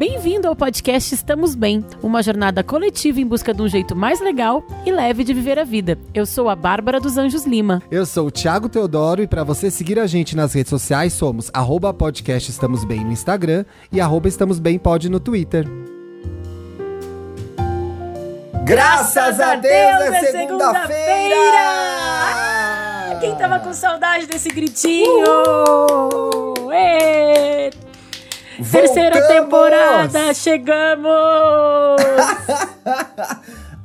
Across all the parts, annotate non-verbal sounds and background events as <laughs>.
Bem-vindo ao podcast Estamos Bem, uma jornada coletiva em busca de um jeito mais legal e leve de viver a vida. Eu sou a Bárbara dos Anjos Lima. Eu sou o Thiago Teodoro e para você seguir a gente nas redes sociais somos arroba podcast Estamos Bem no Instagram e arroba Estamos Bem Pod no Twitter. Graças a Deus é segunda-feira! Ah, Quem tava com saudade desse gritinho? Ê! Terceira Voltamos! temporada, chegamos! <laughs>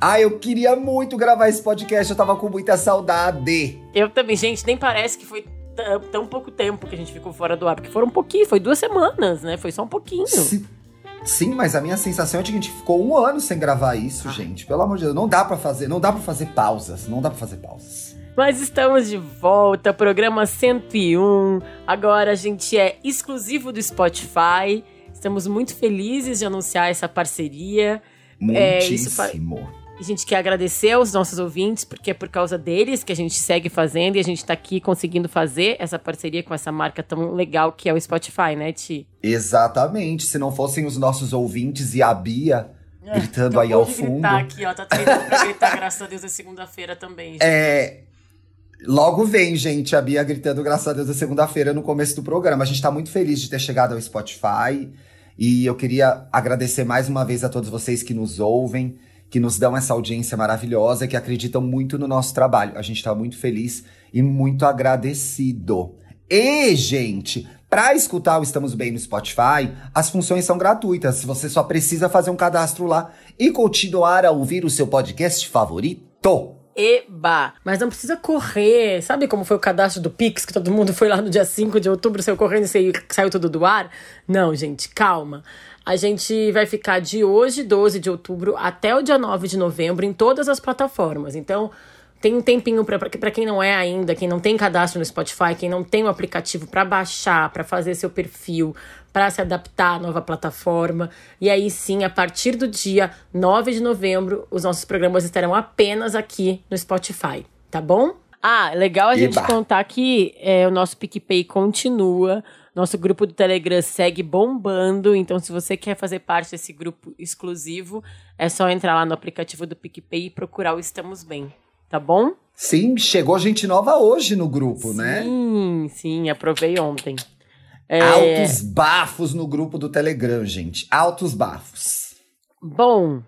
ah, eu queria muito gravar esse podcast, eu tava com muita saudade. Eu também, gente, nem parece que foi tão, pouco tempo que a gente ficou fora do ar, porque foram um pouquinho, foi duas semanas, né? Foi só um pouquinho. Sim, sim, mas a minha sensação é de que a gente ficou um ano sem gravar isso, gente. Pelo amor de Deus, não dá pra fazer, não dá para fazer pausas, não dá pra fazer pausas. Mas estamos de volta, programa 101. Agora a gente é exclusivo do Spotify. Estamos muito felizes de anunciar essa parceria. É, Muitíssimo. A gente quer agradecer aos nossos ouvintes, porque é por causa deles que a gente segue fazendo e a gente tá aqui conseguindo fazer essa parceria com essa marca tão legal que é o Spotify, né, Ti? Exatamente, se não fossem os nossos ouvintes e a Bia gritando aí Acabou ao fundo. gritar aqui, ó. Tá treinando pra gritar, <laughs> graças a Deus, é segunda-feira também. gente. É. Logo vem, gente, a Bia gritando, graças a Deus, é segunda-feira no começo do programa. A gente tá muito feliz de ter chegado ao Spotify. E eu queria agradecer mais uma vez a todos vocês que nos ouvem, que nos dão essa audiência maravilhosa, que acreditam muito no nosso trabalho. A gente tá muito feliz e muito agradecido. E, gente, pra escutar o Estamos Bem no Spotify, as funções são gratuitas. Você só precisa fazer um cadastro lá e continuar a ouvir o seu podcast favorito. Eba! Mas não precisa correr. Sabe como foi o cadastro do Pix, que todo mundo foi lá no dia 5 de outubro, saiu correndo e saiu, tudo do ar? Não, gente, calma. A gente vai ficar de hoje, 12 de outubro, até o dia 9 de novembro em todas as plataformas. Então, tem um tempinho pra quem não é ainda, quem não tem cadastro no Spotify, quem não tem o aplicativo pra baixar, pra fazer seu perfil, pra se adaptar à nova plataforma. E aí sim, a partir do dia 9 de novembro, os nossos programas estarão apenas aqui no Spotify, tá bom? Ah, legal a gente Eba. contar que é, o nosso PicPay continua. Nosso grupo do Telegram segue bombando. Então, se você quer fazer parte desse grupo exclusivo, é só entrar lá no aplicativo do PicPay e procurar o Estamos Bem. Tá bom? Sim, chegou gente nova hoje no grupo, né? Sim, sim, aprovei ontem. É, Altos bafos no grupo do Telegram, gente. Altos bafos. Bom,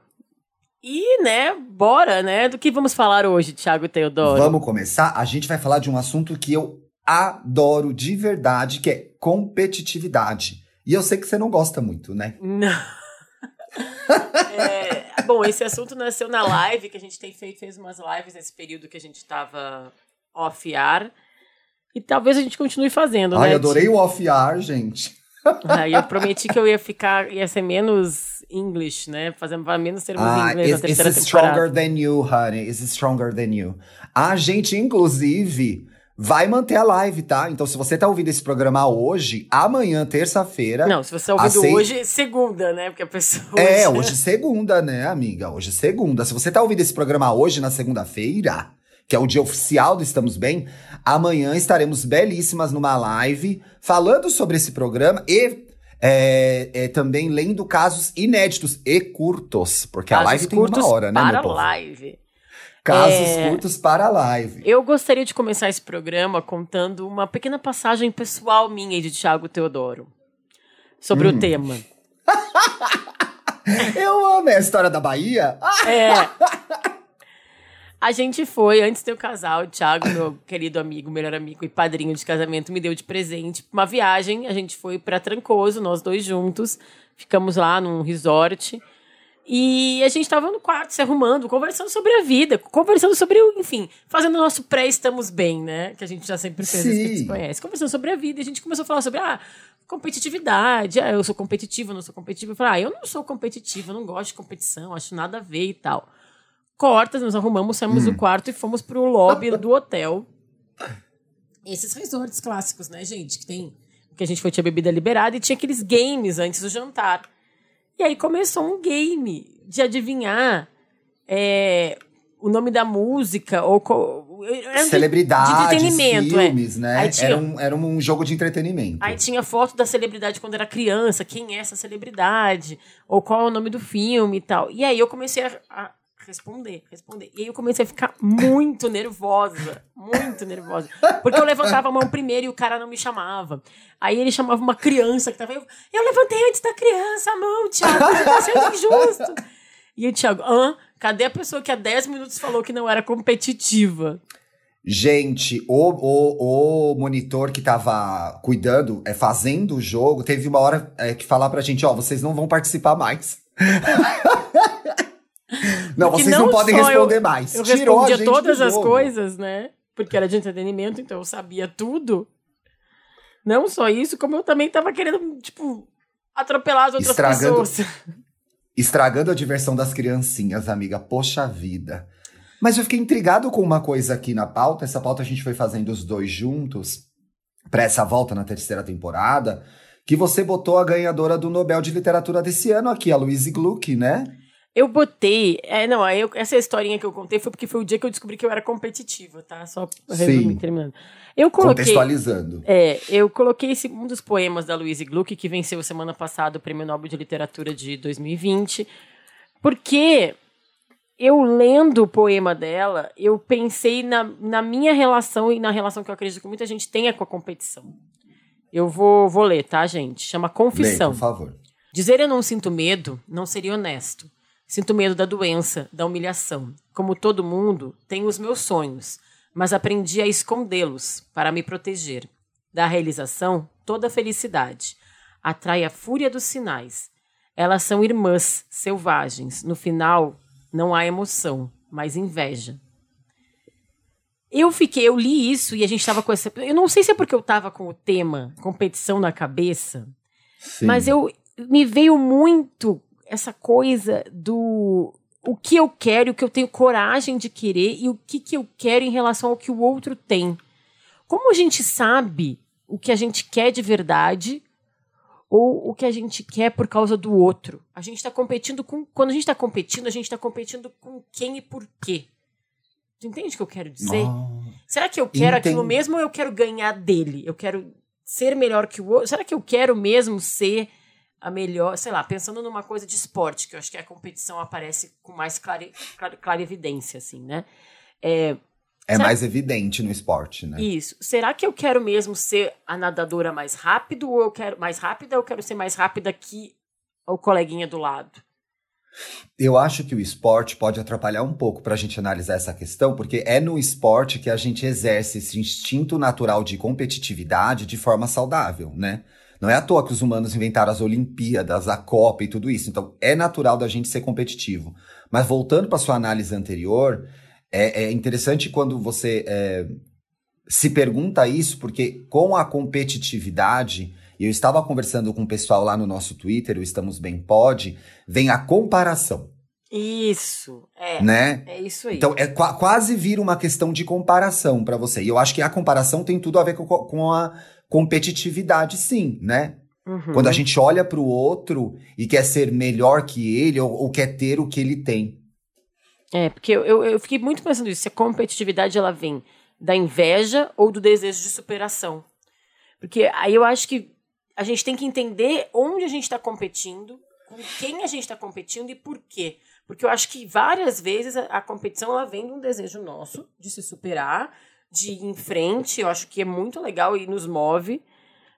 e né, bora, né? Do que vamos falar hoje, Thiago Teodoro? Vamos começar? A gente vai falar de um assunto que eu adoro de verdade, que é competitividade. E eu sei que você não gosta muito, né? Não. <laughs> É, bom, esse assunto nasceu na live que a gente tem feito, fez umas lives nesse período que a gente tava off-ar. E talvez a gente continue fazendo, Ai, né? adorei o off-ar, gente. Aí eu prometi que eu ia ficar, ia ser menos English, né? Fazer menos termos em Ah, inglês na is, terceira is temporada. stronger than you, honey. Is stronger than you. A gente, inclusive, vai manter a live, tá? Então, se você tá ouvindo esse programa hoje, amanhã, terça-feira. Não, se você tá ouvindo Acei- hoje, segunda, né? Porque a pessoa. É, hoje é segunda, né, amiga? Hoje é segunda. Se você tá ouvindo esse programa hoje, na segunda-feira, que é o dia oficial do Estamos Bem, amanhã estaremos belíssimas numa live falando sobre esse programa e é, é, também lendo casos inéditos e curtos, porque a Casos live tem uma hora, né, para meu povo? live. Casos É. curtos para a live. Eu gostaria de começar esse programa contando uma pequena passagem pessoal minha e de Thiago Teodoro sobre Hum. o tema. <laughs> Eu amo a história da Bahia. Ah, É. A gente foi, antes de eu casar, o Thiago, meu querido amigo, melhor amigo e padrinho de casamento, me deu de presente uma viagem. A gente foi pra Trancoso, nós dois juntos. Ficamos lá num resort. E a gente tava no quarto se arrumando, conversando sobre a vida, conversando sobre, o- enfim, fazendo o nosso pré-estamos bem, né? Que a gente já sempre fez, que a gente conhece. Conversando sobre a vida. E a gente começou a falar sobre, ah, competitividade. Ah, eu sou competitiva, eu não sou competitiva. Eu falei, ah, eu não sou competitiva, eu não gosto de competição, acho nada a ver e tal. Cortas, nos arrumamos, saímos do quarto e fomos pro lobby do hotel. Esses resorts clássicos, né, gente? Que tem. Que a gente foi, tinha bebida liberada e tinha aqueles games antes do jantar. E aí começou um game de adivinhar é, o nome da música ou Celebridades, entretenimento, filmes, é. né? Aí tinha- Era, um, era um jogo de entretenimento. Aí tinha foto da celebridade quando era criança, quem é essa celebridade, ou qual é o nome do filme e tal. E aí eu comecei a, a responder, responder. E aí eu comecei a ficar muito nervosa, muito nervosa. Porque eu levantava a mão primeiro e o cara não me chamava. Aí ele chamava uma criança que tava. Eu, eu levantei antes da criança a mão, Thiago, você tá sendo injusto. E o Thiago, hã? Cadê a pessoa que há 10 minutos falou que não era competitiva? Gente, o, o, o monitor que tava cuidando, é, fazendo o jogo, teve uma hora é, que falar pra gente, ó, vocês não vão participar mais. <laughs> não, Porque vocês não, podem só responder eu, mais. Eu Tirou a respondia todas as coisas, né? Porque era de entretenimento, então eu sabia tudo. Não só isso, como eu também tava querendo, tipo, atropelar as outras Estragando- pessoas. <laughs> Estragando a diversão das criancinhas, amiga. Poxa vida. Mas eu fiquei intrigado com uma coisa aqui na pauta. Essa pauta a gente foi fazendo os dois juntos pra essa volta na terceira temporada. Que você botou a ganhadora do Nobel de Literatura desse ano aqui, a Louise Gluck, né? Eu botei. É, não, aí eu- essa historinha que eu contei foi porque foi o dia que eu descobri que eu era competitiva, tá? Só resumindo, terminando. Eu coloquei. Contextualizando. É, eu coloquei esse, um dos poemas da Louise Gluck, que venceu semana passada o Prêmio Nobel de Literatura de 2020, porque eu lendo o poema dela, eu pensei na, na minha relação e na relação que eu acredito que muita gente tenha com a competição. Eu vou, vou ler, tá, gente? Chama Lê, Confissão. por favor. Dizer eu não sinto medo não seria honesto. Sinto medo da doença, da humilhação. Como todo mundo, tenho os meus sonhos, mas aprendi a escondê-los para me proteger. Da realização, toda a felicidade. Atrai a fúria dos sinais. Elas são irmãs, selvagens. No final, não há emoção, mas inveja. Eu fiquei, eu li isso e a gente tava com essa. Eu não sei se é porque eu tava com o tema competição na cabeça, Sim. mas eu me veio muito essa coisa do o que eu quero, o que eu tenho coragem de querer e o que, que eu quero em relação ao que o outro tem. Como a gente sabe o que a gente quer de verdade ou o que a gente quer por causa do outro? A gente está competindo com. Quando a gente está competindo, a gente está competindo com quem e por quê? Tu entende o que eu quero dizer? Oh. Será que eu quero Entendo. aquilo mesmo ou eu quero ganhar dele? Eu quero ser melhor que o outro? Será que eu quero mesmo ser a melhor? Sei lá, pensando numa coisa de esporte, que eu acho que a competição aparece com mais clare, clare, clarevidência, assim, né? É, É Será- mais evidente no esporte, né? Isso. Será que eu quero mesmo ser a nadadora mais rápido ou eu quero mais rápida ou eu quero ser mais rápida que o coleguinha do lado? Eu acho que o esporte pode atrapalhar um pouco pra gente analisar essa questão, porque é no esporte que a gente exerce esse instinto natural de competitividade de forma saudável, né? Não é à toa que os humanos inventaram as Olimpíadas, a Copa e tudo isso. Então, é natural da gente ser competitivo. Mas voltando para sua análise anterior, é, é interessante quando você é, se pergunta isso, porque com a competitividade, e eu estava conversando com o pessoal lá no nosso Twitter, o Estamos Bem Pod, vem a comparação, Isso. É. né? É isso aí. Então, é qua- quase vira uma questão de comparação para você. E eu acho que a comparação tem tudo a ver com, com a competitividade, sim, né? Uhum. Quando a gente olha para o outro e quer ser melhor que ele ou, ou quer ter o que ele tem. É, porque eu, eu, fiquei muito pensando isso. Se a competitividade ela vem da inveja ou do desejo de superação. Porque aí eu acho que a gente tem que entender onde a gente está competindo, com quem a gente está competindo e por quê. Porque eu acho que várias vezes a, a competição ela vem de um desejo nosso de se superar, de ir em frente. Eu acho que é muito legal e nos move.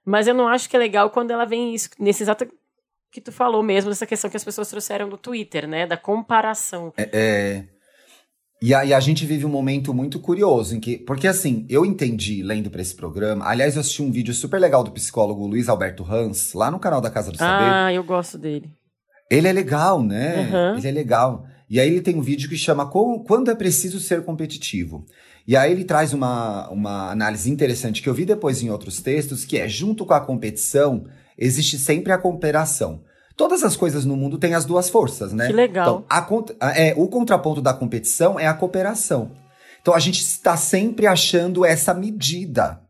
Mas eu não acho que é legal quando ela vem isso, nesse exato que tu falou mesmo, dessa questão que as pessoas trouxeram do Twitter, né? Da comparação. É, e, a, e a gente vive um momento muito curioso em que. Porque assim, eu entendi lendo para esse programa. Aliás, eu assisti um vídeo super legal do psicólogo Luiz Alberto Hans, lá no canal da Casa do Saber. Ah, eu gosto dele. Ele é legal, né? Uhum. Ele é legal. E aí ele tem um vídeo que chama Quando é Preciso Ser Competitivo. E aí ele traz uma, uma análise interessante que eu vi depois em outros textos, que é junto com a competição, existe sempre a cooperação. Todas as coisas no mundo têm as duas forças, né? Que legal. Então, a é, o contraponto da competição é a cooperação. Então a gente está sempre achando essa medida.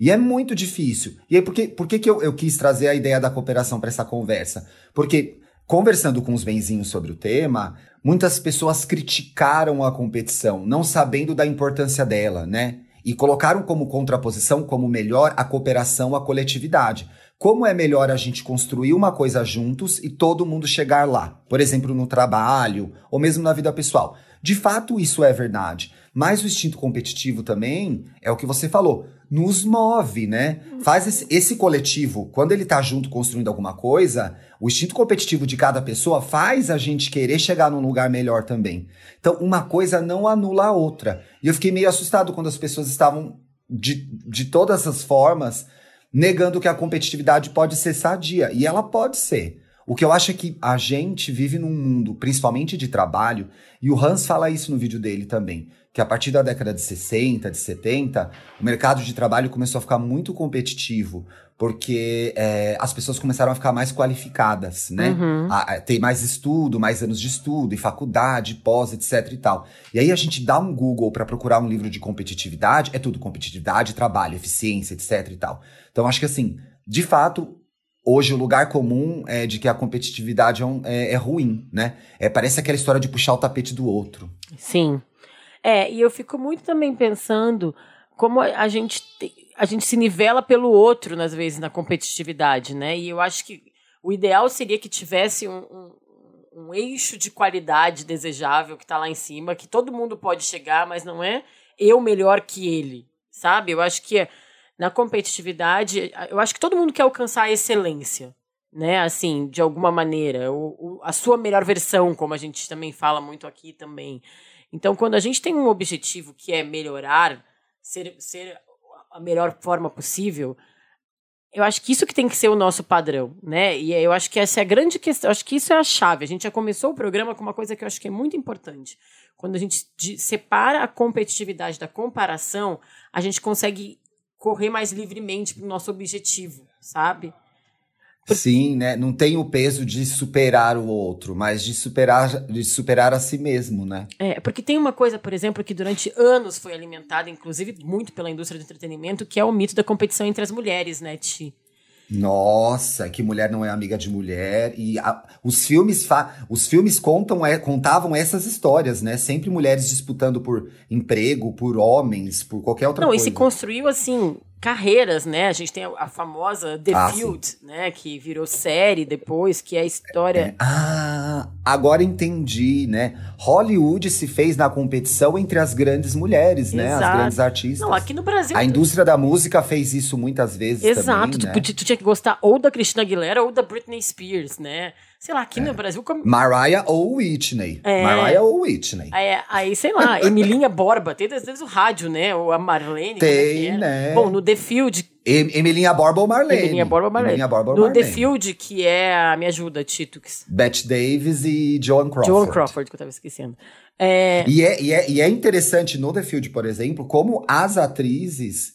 E é muito difícil. E aí, por que, por que, que eu, eu quis trazer a ideia da cooperação para essa conversa? Porque conversando com os benzinhos sobre o tema, muitas pessoas criticaram a competição, não sabendo da importância dela, né? E colocaram como contraposição, como melhor, a cooperação, a coletividade. Como é melhor a gente construir uma coisa juntos e todo mundo chegar lá? Por exemplo, no trabalho ou mesmo na vida pessoal. De fato, isso é verdade. Mas o instinto competitivo também é o que você falou, nos move, né? Faz esse, esse coletivo, quando ele tá junto construindo alguma coisa, o instinto competitivo de cada pessoa faz a gente querer chegar num lugar melhor também. Então, uma coisa não anula a outra. E eu fiquei meio assustado quando as pessoas estavam, de, de todas as formas, negando que a competitividade pode ser sadia. E ela pode ser. O que eu acho é que a gente vive num mundo, principalmente de trabalho, e o Hans fala isso no vídeo dele também que a partir da década de 60, de 70, o mercado de trabalho começou a ficar muito competitivo, porque é, as pessoas começaram a ficar mais qualificadas, né? Uhum. A, a, tem mais estudo, mais anos de estudo, e faculdade, pós, etc e tal. E aí a gente dá um Google para procurar um livro de competitividade, é tudo competitividade, trabalho, eficiência, etc e tal. Então acho que assim, de fato, Hoje o lugar comum é de que a competitividade é, um, é, é ruim, né? É, parece aquela história de puxar o tapete do outro. Sim. É, e eu fico muito também pensando como a gente, a gente se nivela pelo outro, às vezes, na competitividade, né? E eu acho que o ideal seria que tivesse um, um, um eixo de qualidade desejável que está lá em cima, que todo mundo pode chegar, mas não é eu melhor que ele, sabe? Eu acho que na competitividade, eu acho que todo mundo quer alcançar a excelência, né? Assim, de alguma maneira, o, o, a sua melhor versão, como a gente também fala muito aqui também. Então, quando a gente tem um objetivo que é melhorar, ser, ser a melhor forma possível, eu acho que isso que tem que ser o nosso padrão, né? E eu acho que essa é a grande questão, eu acho que isso é a chave. A gente já começou o programa com uma coisa que eu acho que é muito importante. Quando a gente separa a competitividade da comparação, a gente consegue correr mais livremente para o nosso objetivo, sabe? Sim, né? Não tem o peso de superar o outro, mas de superar, de superar a si mesmo, né? É, porque tem uma coisa, por exemplo, que durante anos foi alimentada, inclusive muito pela indústria do entretenimento, que é o mito da competição entre as mulheres, né, Ti? Nossa, que mulher não é amiga de mulher. E a, os filmes fa, os filmes contam é, contavam essas histórias, né? Sempre mulheres disputando por emprego, por homens, por qualquer outra não, coisa. Não, e se construiu assim carreiras, né? A gente tem a, a famosa The ah, Field, sim. né? Que virou série depois, que é a história. É, ah, agora entendi, né? Hollywood se fez na competição entre as grandes mulheres, né? As grandes artistas. Não, aqui no Brasil. A indústria da música fez isso muitas vezes. Exato, também, tu, né? tu tinha que gostar ou da Cristina Aguilera ou da Britney Spears, né? Sei lá, aqui é. no Brasil. Como... Mariah ou Whitney. É. Mariah ou Whitney. Aí, aí sei lá, <laughs> Emilinha Borba. Tem às vezes o rádio, né? Ou a Marlene. Tem, é né? Bom, no The Field. Emilinha Borba ou Marlene? Emilinha Borba ou Marlene. Emilinha Borba ou no Marlene. The Field, que é a Me Ajuda, Titux. Bette Davis e Joan Crawford. Joan Crawford, que eu tava esquecendo. É... E, é, e, é, e é interessante no The Field, por exemplo, como as atrizes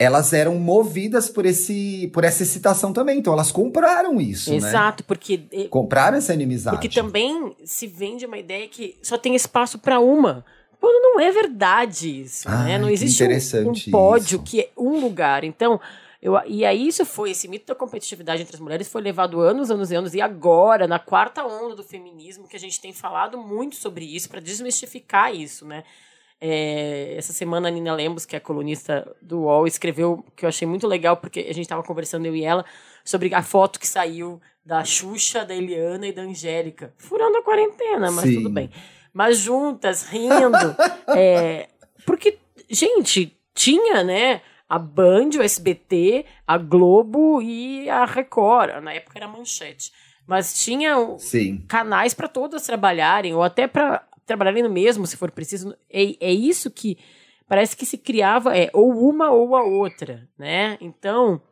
elas eram movidas por esse por essa excitação também. Então elas compraram isso, né? Exato, né? porque compraram essa inimizade. Porque também se vende uma ideia que só tem espaço para uma. Quando não é verdade isso, ah, né? Não existe um, um, pódio isso. que é um lugar. Então, eu, e aí isso foi, esse mito da competitividade entre as mulheres foi levado anos, anos e anos, e agora, na quarta onda do feminismo, que a gente tem falado muito sobre isso, para desmistificar isso, né? É, essa semana a Nina Lemos, que é colunista do UOL, escreveu que eu achei muito legal, porque a gente estava conversando, eu e ela, sobre a foto que saiu da Xuxa, da Eliana e da Angélica. Furando a quarentena, mas Sim. tudo bem. Mas juntas, rindo. <laughs> é, porque, gente, tinha, né? A Band, o SBT, a Globo e a Record. Na época era Manchete. Mas tinha Sim. canais para todas trabalharem, ou até para trabalharem no mesmo, se for preciso. É, é isso que parece que se criava, é ou uma ou a outra, né? Então,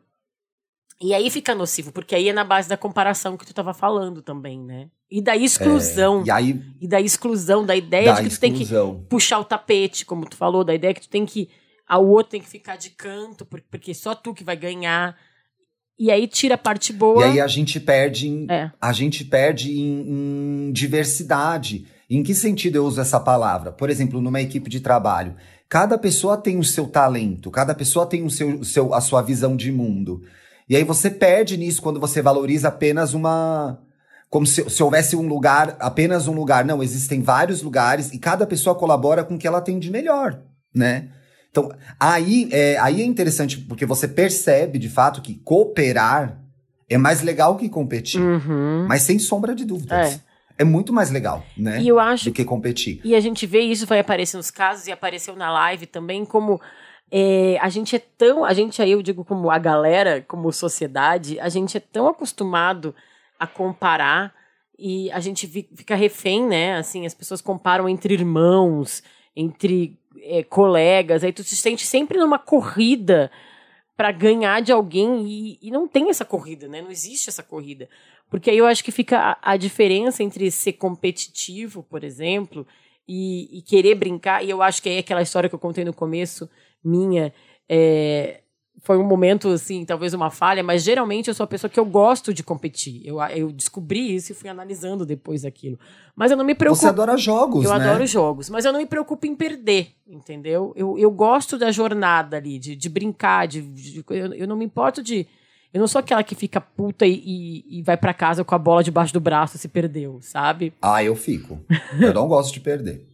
e aí fica nocivo, porque aí é na base da comparação que tu estava falando também, né? E da exclusão. É, e, aí, e da exclusão, da ideia da de que tu tem que puxar o tapete, como tu falou, da ideia que tu tem que. A outro tem que ficar de canto, porque só tu que vai ganhar. E aí tira a parte boa. E aí a gente perde em, é. a gente perde em, em diversidade. Em que sentido eu uso essa palavra? Por exemplo, numa equipe de trabalho, cada pessoa tem o seu talento, cada pessoa tem o seu, o seu, a sua visão de mundo. E aí você perde nisso quando você valoriza apenas uma como se, se houvesse um lugar, apenas um lugar. Não, existem vários lugares e cada pessoa colabora com o que ela tem de melhor, né? Então, aí é, aí é interessante, porque você percebe, de fato, que cooperar é mais legal que competir. Uhum. Mas sem sombra de dúvidas. É. É muito mais legal, né? E eu acho do que competir. E a gente vê isso, vai aparecer nos casos e apareceu na live também, como é, a gente é tão. A gente aí, eu digo como a galera, como sociedade, a gente é tão acostumado a comparar e a gente fica refém, né? Assim, as pessoas comparam entre irmãos, entre é, colegas, aí tu se sente sempre numa corrida para ganhar de alguém e, e não tem essa corrida, né? Não existe essa corrida. Porque aí eu acho que fica a, a diferença entre ser competitivo, por exemplo, e, e querer brincar. E eu acho que aí aquela história que eu contei no começo, minha, é, foi um momento, assim, talvez uma falha, mas geralmente eu sou a pessoa que eu gosto de competir. Eu, eu descobri isso e fui analisando depois aquilo. Mas eu não me preocupo. Você adora jogos, Eu né? adoro jogos, mas eu não me preocupo em perder, entendeu? Eu, eu gosto da jornada ali, de, de brincar, de, de- eu, eu não me importo de. Eu não sou aquela que fica puta e, e, e vai pra casa com a bola debaixo do braço se perdeu, sabe? Ah, eu fico. Eu não gosto de perder.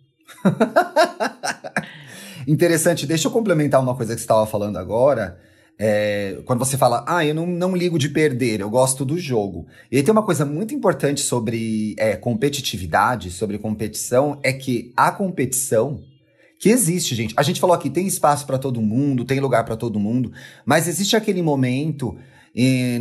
<laughs> Interessante, deixa eu complementar uma coisa que você estava falando agora. É, quando você fala, ah, eu não, não ligo de perder, eu gosto do jogo. E aí tem uma coisa muito importante sobre é, competitividade, sobre competição, é que a competição que existe, gente. A gente falou aqui, tem espaço para todo mundo, tem lugar para todo mundo, mas existe aquele momento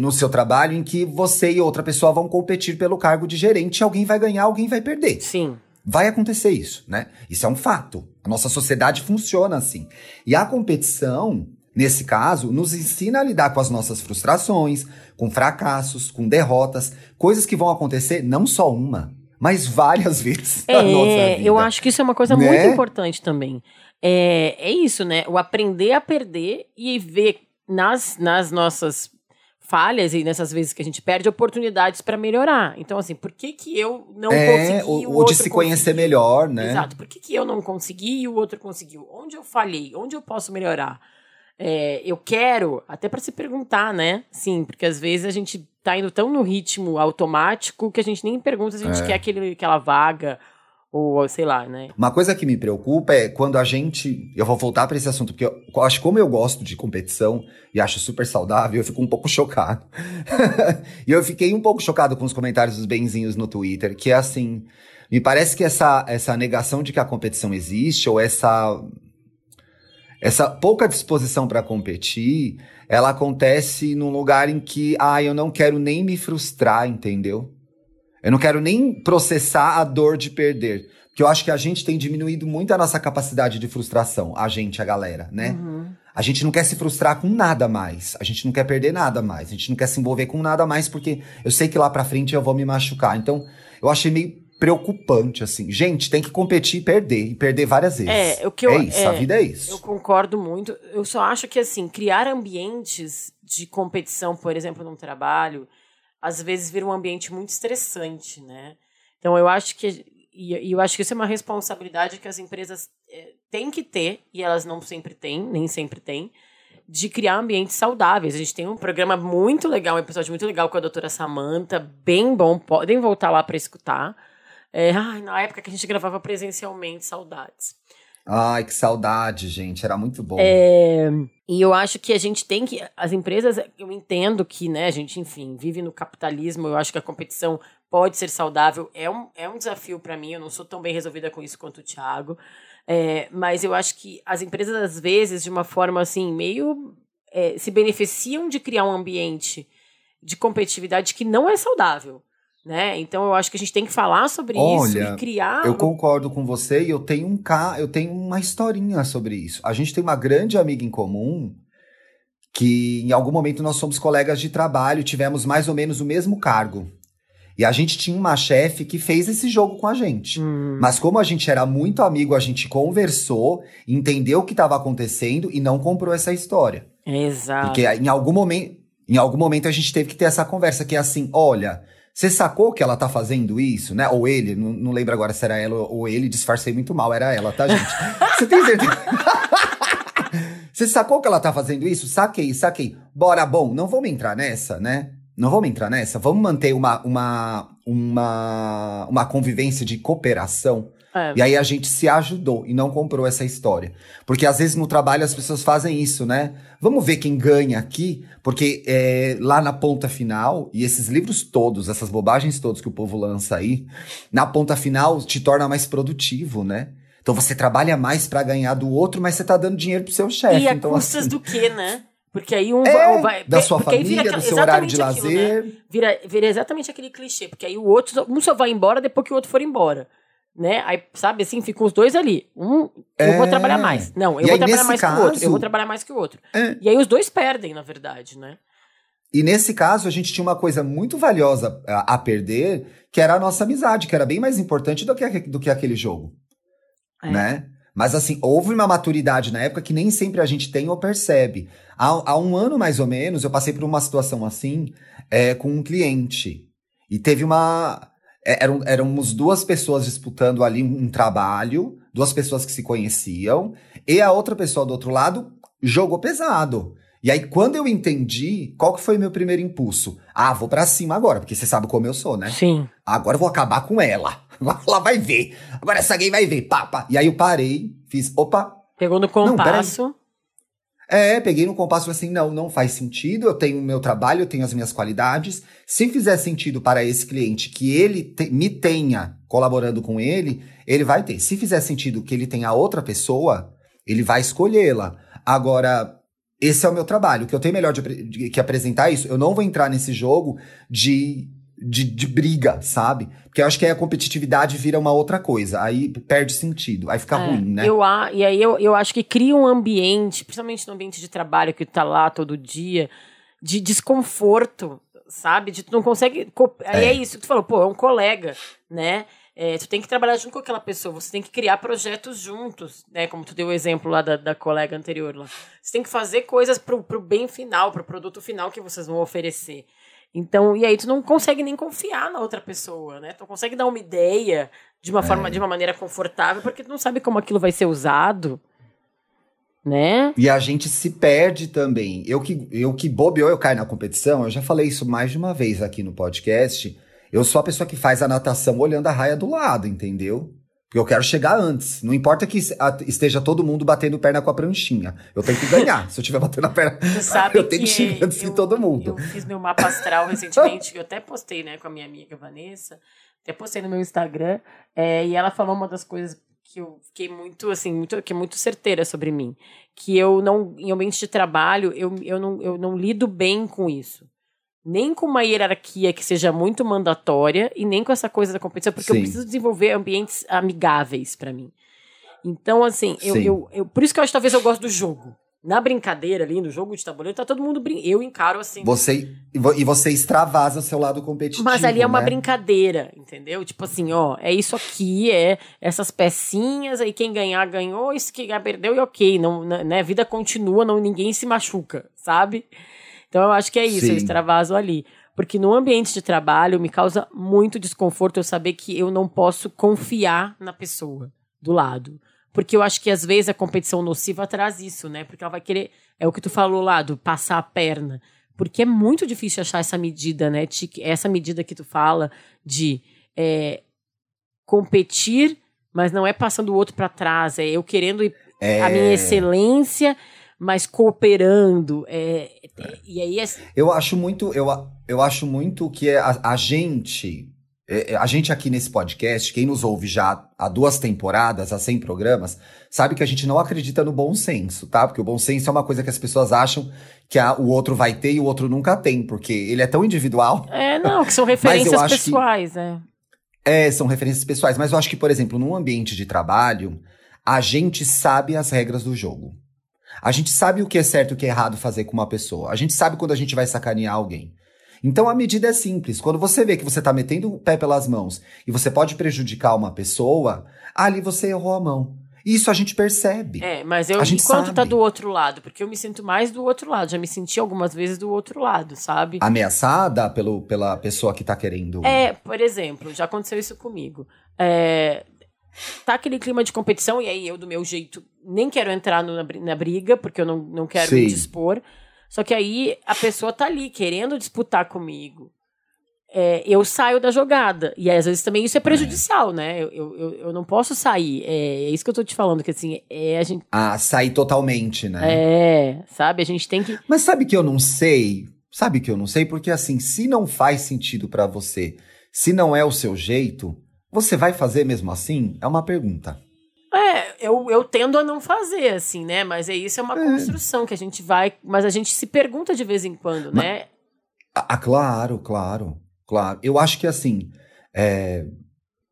no seu trabalho em que você e outra pessoa vão competir pelo cargo de gerente, alguém vai ganhar, alguém vai perder. Sim. Vai acontecer isso, né? Isso é um fato. A nossa sociedade funciona assim. E a competição, nesse caso, nos ensina a lidar com as nossas frustrações, com fracassos, com derrotas, coisas que vão acontecer não só uma, mas <laughs> várias vezes É, vida. eu acho que isso é uma coisa Né? muito importante também. É, é isso, né? O aprender a perder e ver nas, nas nossas falhas e nessas vezes que a gente perde oportunidades para melhorar. Então, assim, por que que eu não é, consegui ou, o ou outro de se conhecer conseguiu? melhor, né? Exato. Por que, que eu não consegui e o outro conseguiu? Onde eu falhei? Onde eu posso melhorar? É, eu quero, até para se perguntar, né? Sim, porque às vezes a gente tá indo tão no ritmo automático que a gente nem pergunta se a gente É. quer aquele, aquela vaga ou sei lá, né? Uma coisa que me preocupa é quando a gente. Eu vou voltar para esse assunto, porque eu, acho como eu gosto de competição e acho super saudável, eu fico um pouco <laughs> chocado. e eu fiquei um pouco chocado com os comentários dos benzinhos no Twitter, que é assim. Me parece que essa, essa negação de que a competição existe, ou essa. Essa pouca disposição para competir, ela acontece num lugar em que, ah, eu não quero nem me frustrar, entendeu? Eu não quero nem processar a dor de perder. Porque eu acho que a gente tem diminuído muito a nossa capacidade de frustração. A gente, a galera, né? Uhum. A gente não quer se frustrar com nada mais. A gente não quer perder nada mais. A gente não quer se envolver com nada mais porque eu sei que lá pra frente eu vou me machucar. Então, eu achei meio preocupante, assim. Gente, tem que competir e perder. E perder várias vezes. É, o que eu- é isso, a é, vida é isso. Eu concordo muito. Eu só acho que, assim, criar ambientes de competição, por exemplo, num trabalho, às vezes vira um ambiente muito estressante, né? Então, eu acho que. E eu acho que isso é uma responsabilidade que as empresas eh, têm que ter, e elas não sempre têm, nem sempre têm, de criar ambientes saudáveis. A gente tem um programa muito legal, um episódio muito legal com a doutora Samanta, bem bom, podem voltar lá para escutar. É, ai, na época que a gente gravava presencialmente, saudades. Ai, que saudade, gente. Era muito bom. É, e eu acho que a gente tem que. As empresas, eu entendo que, né, a gente, enfim, vive no capitalismo, eu acho que a competição pode ser saudável. É um, é um desafio para mim, eu não sou tão bem resolvida com isso quanto o Thiago. É, mas eu acho que as empresas, às vezes, de uma forma assim, meio. é, se beneficiam de criar um ambiente de competitividade que não é saudável. Né? Então eu acho que a gente tem que falar sobre isso Olha, e criar. Eu concordo com você e eu tenho um ca... eu tenho uma historinha sobre isso. A gente tem uma grande amiga em comum que em algum momento nós somos colegas de trabalho, tivemos mais ou menos o mesmo cargo. E a gente tinha uma chefe que fez esse jogo com a gente. Hum, Mas como a gente era muito amigo, a gente conversou, entendeu o que estava acontecendo e não comprou essa história. exato. Porque em algum momento, em algum momento a gente teve que ter essa conversa que é assim, olha, você sacou que ela tá fazendo isso, né? Ou ele, não, não lembro agora se era ela ou ele, disfarcei muito mal, era ela, tá, gente? <laughs> Você tem certeza? <laughs> Você sacou que ela tá fazendo isso? Saquei, saquei. Bora, bom, não vamos entrar nessa, né? Não vamos entrar nessa. Vamos manter uma, uma, uma, uma convivência de cooperação. É. E aí a gente se ajudou e não comprou essa história. Porque às vezes no trabalho as pessoas fazem isso, né? Vamos ver quem ganha aqui, porque é, lá na ponta final, e esses livros todos, essas bobagens todas que o povo lança aí, na ponta final te torna mais produtivo, né? Então você trabalha mais para ganhar do outro, mas você tá dando dinheiro pro seu chefe. E a então, custas assim, do quê, né? Porque aí um É, vai. da sua família, do aquela- seu horário de exatamente aquilo, lazer. né? Vira, vira exatamente aquele clichê, porque aí o outro, um só vai embora depois que o outro for embora. Né? Aí, sabe, assim, ficam os dois ali. Um, eu É. vou trabalhar mais. Não, eu E vou aí, trabalhar mais que o outro. Eu caso- vou trabalhar mais que o outro. É. E aí os dois perdem, na verdade, né? E nesse caso, a gente tinha uma coisa muito valiosa a, a perder, que era a nossa amizade, que era bem mais importante do que, do que aquele jogo. É. Né? Mas assim, houve uma maturidade na época que nem sempre a gente tem ou percebe. Há, há um ano mais ou menos, eu passei por uma situação assim é, com um cliente. E teve uma. É, Eram, éramos duas pessoas disputando ali um, trabalho, duas pessoas que se conheciam, e a outra pessoa do outro lado jogou pesado. E aí, quando eu entendi, qual que foi meu primeiro impulso? Ah, vou pra cima agora, porque você sabe como eu sou, né? Sim. Agora eu vou acabar com ela. Agora <laughs> ela vai ver. Agora essa gay vai ver. Pá, pá. E aí eu parei, fiz, opa. Pegou no compasso. É, peguei no compasso assim: não, não faz sentido. Eu tenho o meu trabalho, eu tenho as minhas qualidades. Se fizer sentido para esse cliente que ele te- me tenha colaborando com ele, ele vai ter. Se fizer sentido que ele tenha outra pessoa, ele vai escolhê-la. Agora, esse é o meu trabalho. O que eu tenho melhor de, de- que apresentar é isso. Eu não vou entrar nesse jogo de, de, de briga, sabe? Porque eu acho que aí a competitividade vira uma outra coisa. Aí perde sentido. Aí fica É, ruim, né? Eu, a- e aí eu, eu acho que cria um ambiente, principalmente no ambiente de trabalho que tu tá lá todo dia, de desconforto, sabe? De tu não consegue. co- Aí é. É. isso que tu falou, pô, é um colega, né? É, tu tem que trabalhar junto com aquela pessoa, você tem que criar projetos juntos, né? Como tu deu o exemplo lá da, da colega anterior lá. Você tem que fazer coisas pro, pro bem final, pro produto final que vocês vão oferecer. Então, e aí tu não consegue nem confiar na outra pessoa, né? Tu não consegue dar uma ideia de uma forma, de uma maneira confortável, porque tu não sabe como aquilo vai ser usado, né? E a gente se perde também. Eu que, eu que bobeou, eu caio na competição, eu já falei isso mais de uma vez aqui no podcast. Eu sou a pessoa que faz a natação olhando a raia do lado, entendeu? Porque eu quero chegar antes. Não importa que esteja todo mundo batendo perna com a pranchinha. Eu tenho que ganhar. Se eu estiver batendo a perna, <laughs> <laughs> eu tenho que chegar antes de eu- todo mundo. Eu fiz meu mapa astral recentemente, eu até postei, né, com a minha amiga Vanessa, até postei no meu Instagram, é, e ela falou uma das coisas que eu fiquei muito, assim, muito, que é muito certeira sobre mim, que eu não, em ambiente de trabalho, eu, eu, não, eu não lido bem com isso. Nem com uma hierarquia que seja muito mandatória e nem com essa coisa da competição, porque eu Sim. preciso desenvolver ambientes amigáveis pra mim. Então, assim, eu, eu, eu, por isso que eu acho que talvez eu gosto do jogo. Na brincadeira ali, no jogo de tabuleiro, tá todo mundo brincando. Eu encaro assim. Você, e vo- você extravasa o seu lado competitivo. Mas ali é uma né? brincadeira, entendeu? Tipo assim, ó, é isso aqui, é essas pecinhas, aí quem ganhar, ganhou, isso que ganhar, perdeu, e ok. Não, né, a vida continua, não, ninguém se machuca, sabe? Então eu acho que é isso, eu Sim. extravaso ali. Porque no ambiente de trabalho me causa muito desconforto eu saber que eu não posso confiar na pessoa do lado. Porque eu acho que às vezes a competição nociva traz isso, né? Porque ela vai querer. É o que tu falou lá, do passar a perna. Porque é muito difícil achar essa medida, né? Essa medida que tu fala de é, competir, mas não é passando o outro para trás, é eu querendo ir- É, a minha excelência, mas cooperando. É, é- e aí é, Eu acho muito, eu, eu acho muito que a, a gente, é, é, a gente aqui nesse podcast, quem nos ouve já há duas temporadas, há 100 programas, sabe que a gente não acredita no bom senso, tá? Porque o bom senso é uma coisa que as pessoas acham que a- o outro vai ter e o outro nunca tem, porque ele é tão individual. é, não, que são <laughs> referências acho que- pessoais, né? É, são referências pessoais, mas eu acho que, por exemplo, num ambiente de trabalho, a gente sabe as regras do jogo. A gente sabe o que é certo e o que é errado fazer com uma pessoa. A gente sabe quando a gente vai sacanear alguém. Então a medida é simples. Quando você vê que você tá metendo o pé pelas mãos e você pode prejudicar uma pessoa, ali você errou a mão. Isso a gente percebe. É, mas eu A gente enquanto tá sabe. do outro lado, porque eu me sinto mais do outro lado, já me senti algumas vezes do outro lado, sabe? Ameaçada pelo, pela pessoa que tá querendo. É, por exemplo, já aconteceu isso comigo. É, tá aquele clima de competição, e aí eu, do meu jeito, nem quero entrar no- na, bri- na briga, porque eu não, não quero me Sim. dispor. Só que aí a pessoa tá ali, querendo disputar comigo. é, eu saio da jogada. E às vezes também isso é prejudicial, né? Eu, eu, eu não posso sair. É, é, isso que eu tô te falando, que assim, é a gente. Ah, sair totalmente, né? É, sabe? A gente tem que. Mas sabe que eu não sei? Sabe que eu não sei? Porque assim, se não faz sentido para você, se não é o seu jeito, você vai fazer mesmo assim? É uma pergunta. É, eu, eu tendo a não fazer, assim, né? Mas é isso, é uma é. construção que a gente vai. Mas a gente se pergunta de vez em quando, mas, né? Ah, claro, claro. Claro. Eu acho que assim, é,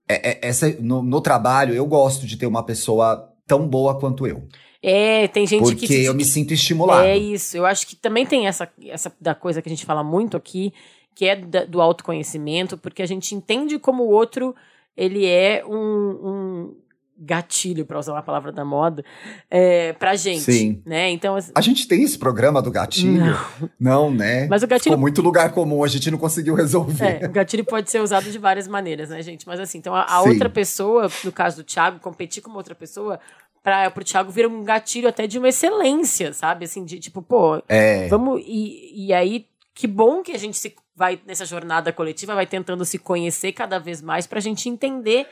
é, é, essa, no, no, trabalho, eu gosto de ter uma pessoa tão boa quanto eu. É, tem gente Porque que. Porque eu me sinto estimulado. É isso. Eu acho que também tem essa, essa da coisa que a gente fala muito aqui, que é da, do autoconhecimento, porque a gente entende como o outro ele é um, um gatilho, para usar uma palavra da moda, é, pra gente. Sim. Né? Então, a gente tem esse programa do gatilho? Não, não né? Mas o gatilho. Ficou muito lugar comum, a gente não conseguiu resolver. É, o gatilho pode ser usado de várias maneiras, né, gente? Mas assim, então a, a outra pessoa, no caso do Thiago, competir com uma outra pessoa, para pro Thiago vira um gatilho até de uma excelência, sabe? Assim, de tipo, pô, é. vamos. E, e aí, que bom que a gente se vai nessa jornada coletiva, vai tentando se conhecer cada vez mais pra gente entender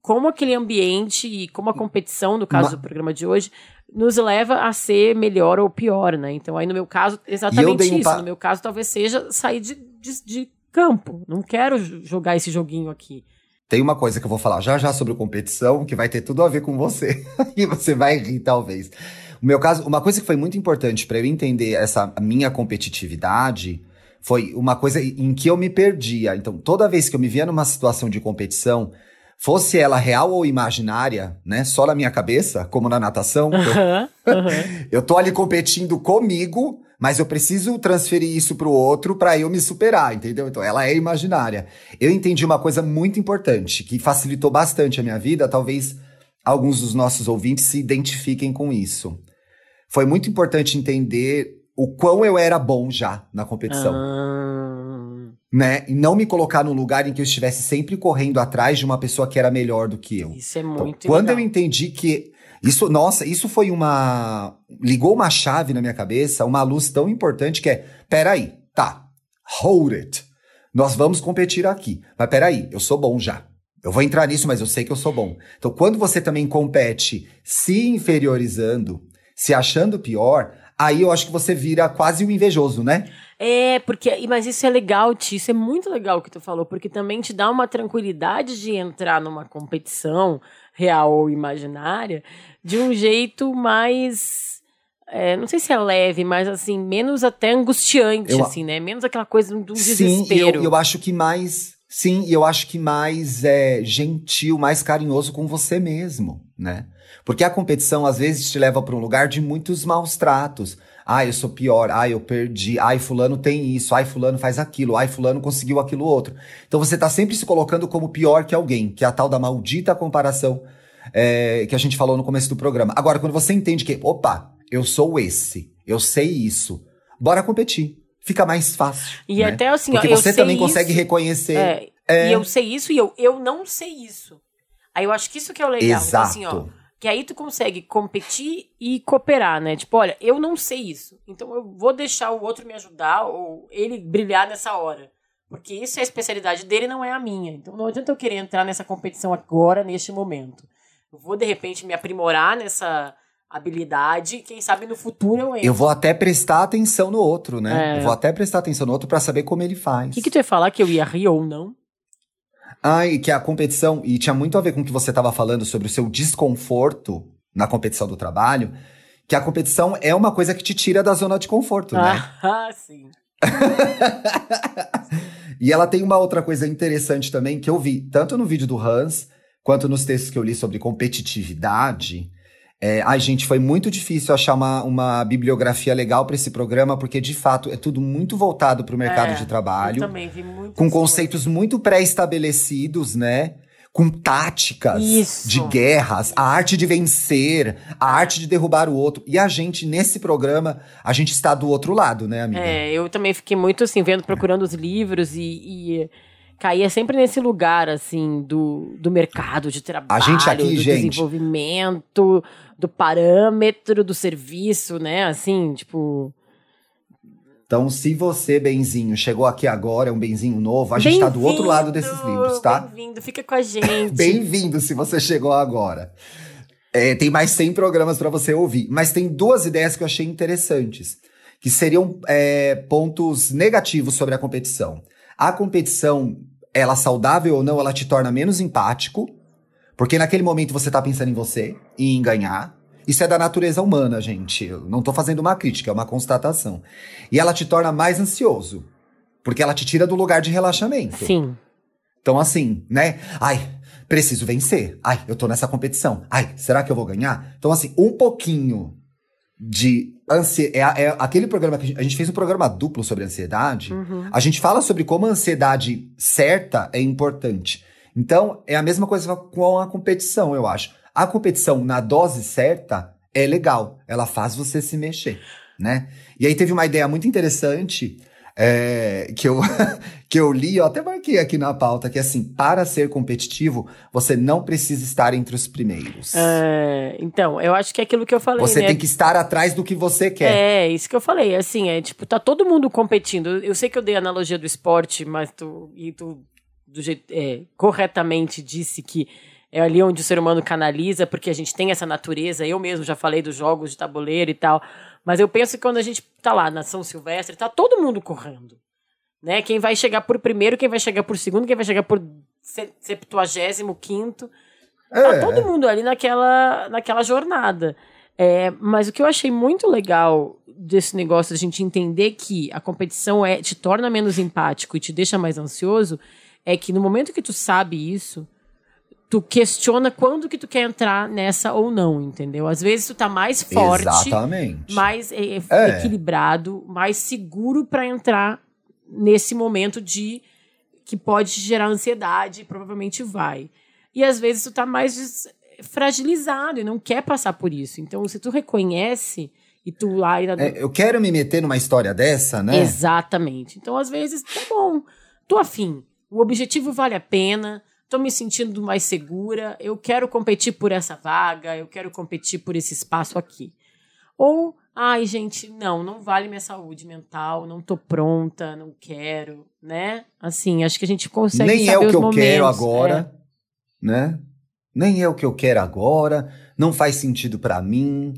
como aquele ambiente e como a competição, no caso Ma... do programa de hoje, nos leva a ser melhor ou pior, né? Então, aí no meu caso, exatamente isso. Pa... No meu caso, talvez seja sair de, de, de, campo. Não quero jogar esse joguinho aqui. Tem uma coisa que eu vou falar já já sobre competição, que vai ter tudo a ver com você. <laughs> e você vai rir, talvez. No meu caso, uma coisa que foi muito importante para eu entender essa minha competitividade foi uma coisa em que eu me perdia. Então, toda vez que eu me via numa situação de competição, fosse ela real ou imaginária, né? Só na minha cabeça, como na natação. Uhum, eu, uhum. <laughs> eu tô ali competindo comigo, mas eu preciso transferir isso pro outro para eu me superar, entendeu? Então ela é imaginária. Eu entendi uma coisa muito importante que facilitou bastante a minha vida, talvez alguns dos nossos ouvintes se identifiquem com isso. Foi muito importante entender o quão eu era bom já na competição. Ah né? E não me colocar num lugar em que eu estivesse sempre correndo atrás de uma pessoa que era melhor do que eu. Isso é então, muito então, Quando legal. eu entendi que isso, nossa, isso foi uma ligou uma chave na minha cabeça, uma luz tão importante que é, peraí, tá, hold it. Nós vamos competir aqui. Mas peraí, eu sou bom já. Eu vou entrar nisso, mas eu sei que eu sou bom. Então, quando você também compete se inferiorizando, se achando pior, aí eu acho que você vira quase um invejoso, né? É, porque. Mas isso é legal, Ti. Isso é muito legal o que tu falou, porque também te dá uma tranquilidade de entrar numa competição real ou imaginária de um jeito mais. É, não sei se é leve, mas assim, menos até angustiante, eu, assim, né? Menos aquela coisa do desespero. Sim, eu, eu acho que mais. Sim, e eu acho que mais é, gentil, mais carinhoso com você mesmo, né? Porque a competição às vezes te leva para um lugar de muitos maus tratos. Ah, eu sou pior. Ah, eu perdi. Ai, fulano tem isso. Ai, fulano faz aquilo. Ai, fulano conseguiu aquilo outro. Então você tá sempre se colocando como pior que alguém, que é a tal da maldita comparação é, que a gente falou no começo do programa. Agora, quando você entende que, opa, eu sou esse, eu sei isso, bora competir. Fica mais fácil. E né? até assim, Porque ó, você também isso, consegue reconhecer. É, é... E eu sei isso e eu, eu não sei isso. Aí eu acho que isso que é o legal. Exato. Então, assim, ó, que aí tu consegue competir e cooperar, né? Tipo, olha, eu não sei isso. Então eu vou deixar o outro me ajudar ou ele brilhar nessa hora. Porque isso é a especialidade dele, não é a minha. Então não adianta eu querer entrar nessa competição agora, neste momento. Eu vou, de repente, me aprimorar nessa habilidade. Quem sabe no futuro eu entro. Eu vou até prestar atenção no outro, né? É. Eu vou até prestar atenção no outro para saber como ele faz. O que, que tu ia falar? Que eu ia rir ou não? Ah, e que a competição, e tinha muito a ver com o que você estava falando sobre o seu desconforto na competição do trabalho, que a competição é uma coisa que te tira da zona de conforto, né? Ah, <laughs> sim. <laughs> e ela tem uma outra coisa interessante também que eu vi, tanto no vídeo do Hans, quanto nos textos que eu li sobre competitividade, é, ai, gente, foi muito difícil achar uma, uma bibliografia legal para esse programa, porque de fato é tudo muito voltado para o mercado é, de trabalho. Eu também vi muito. Com conceitos muito pré-estabelecidos, né? Com táticas Isso. de guerras, a arte de vencer, a arte de derrubar o outro. E a gente, nesse programa, a gente está do outro lado, né, amiga? É, eu também fiquei muito assim, vendo, procurando os livros e... e caía sempre nesse lugar, assim, do, do mercado de trabalho, a gente aqui, do gente, desenvolvimento, do parâmetro do serviço, né? Assim, tipo. Então, se você, benzinho, chegou aqui agora, é um benzinho novo, a gente tá do outro lado desses livros, tá? Bem-vindo, fica com a gente. <laughs> Bem-vindo se você chegou agora. É, tem mais 100 programas para você ouvir. Mas tem duas ideias que eu achei interessantes, que seriam é, pontos negativos sobre a competição. A competição, ela saudável ou não, ela te torna menos empático, porque naquele momento você tá pensando em você em ganhar. Isso é da natureza humana, gente. Eu não tô fazendo uma crítica, é uma constatação. E ela te torna mais ansioso. Porque ela te tira do lugar de relaxamento. Sim. Então, assim, né? Ai, preciso vencer. Ai, eu tô nessa competição. Ai, será que eu vou ganhar? Então, assim, um pouquinho de ansiedade. É, é, aquele programa que a gente, a gente, fez um programa duplo sobre ansiedade. Uhum. A gente fala sobre como a ansiedade certa é importante. Então, é a mesma coisa com a competição, eu acho. A competição na dose certa é legal, ela faz você se mexer, né? E aí teve uma ideia muito interessante é, que, eu, <laughs> que eu li, eu até marquei aqui na pauta, que é assim, para ser competitivo, você não precisa estar entre os primeiros. É, então, eu acho que é aquilo que eu falei, Você né? tem que estar atrás do que você quer. É, isso que eu falei, assim, é tipo, tá todo mundo competindo. Eu sei que eu dei a analogia do esporte, mas tu, e tu do jeito, é, corretamente disse que é ali onde o ser humano canaliza, porque a gente tem essa natureza. Eu mesmo já falei dos jogos de tabuleiro e tal. Mas eu penso que quando a gente tá lá na São Silvestre, tá todo mundo correndo. Né? Quem vai chegar por primeiro, quem vai chegar por segundo, quem vai chegar por septuagésimo quinto. Tá é. Tá todo mundo ali naquela, naquela jornada. É, mas o que eu achei muito legal desse negócio, a gente entender que a competição é, te torna menos empático e te deixa mais ansioso, é que no momento que tu sabe isso, tu questiona quando que tu quer entrar nessa ou não, entendeu? Às vezes tu tá mais forte, Exatamente. mais é, é. equilibrado, mais seguro para entrar nesse momento de que pode gerar ansiedade, provavelmente vai. E às vezes tu tá mais fragilizado e não quer passar por isso. Então, se tu reconhece e tu lá ainda... É, eu quero me meter numa história dessa, né? Exatamente. Então, às vezes, tá bom. Tô afim. O objetivo vale a pena estou me sentindo mais segura, eu quero competir por essa vaga, eu quero competir por esse espaço aqui. Ou, ai, gente, não, não vale minha saúde mental, não tô pronta, não quero, né? Assim, acho que a gente consegue Nem é o que eu momentos, quero agora, é. né? Nem é o que eu quero agora, não faz sentido para mim,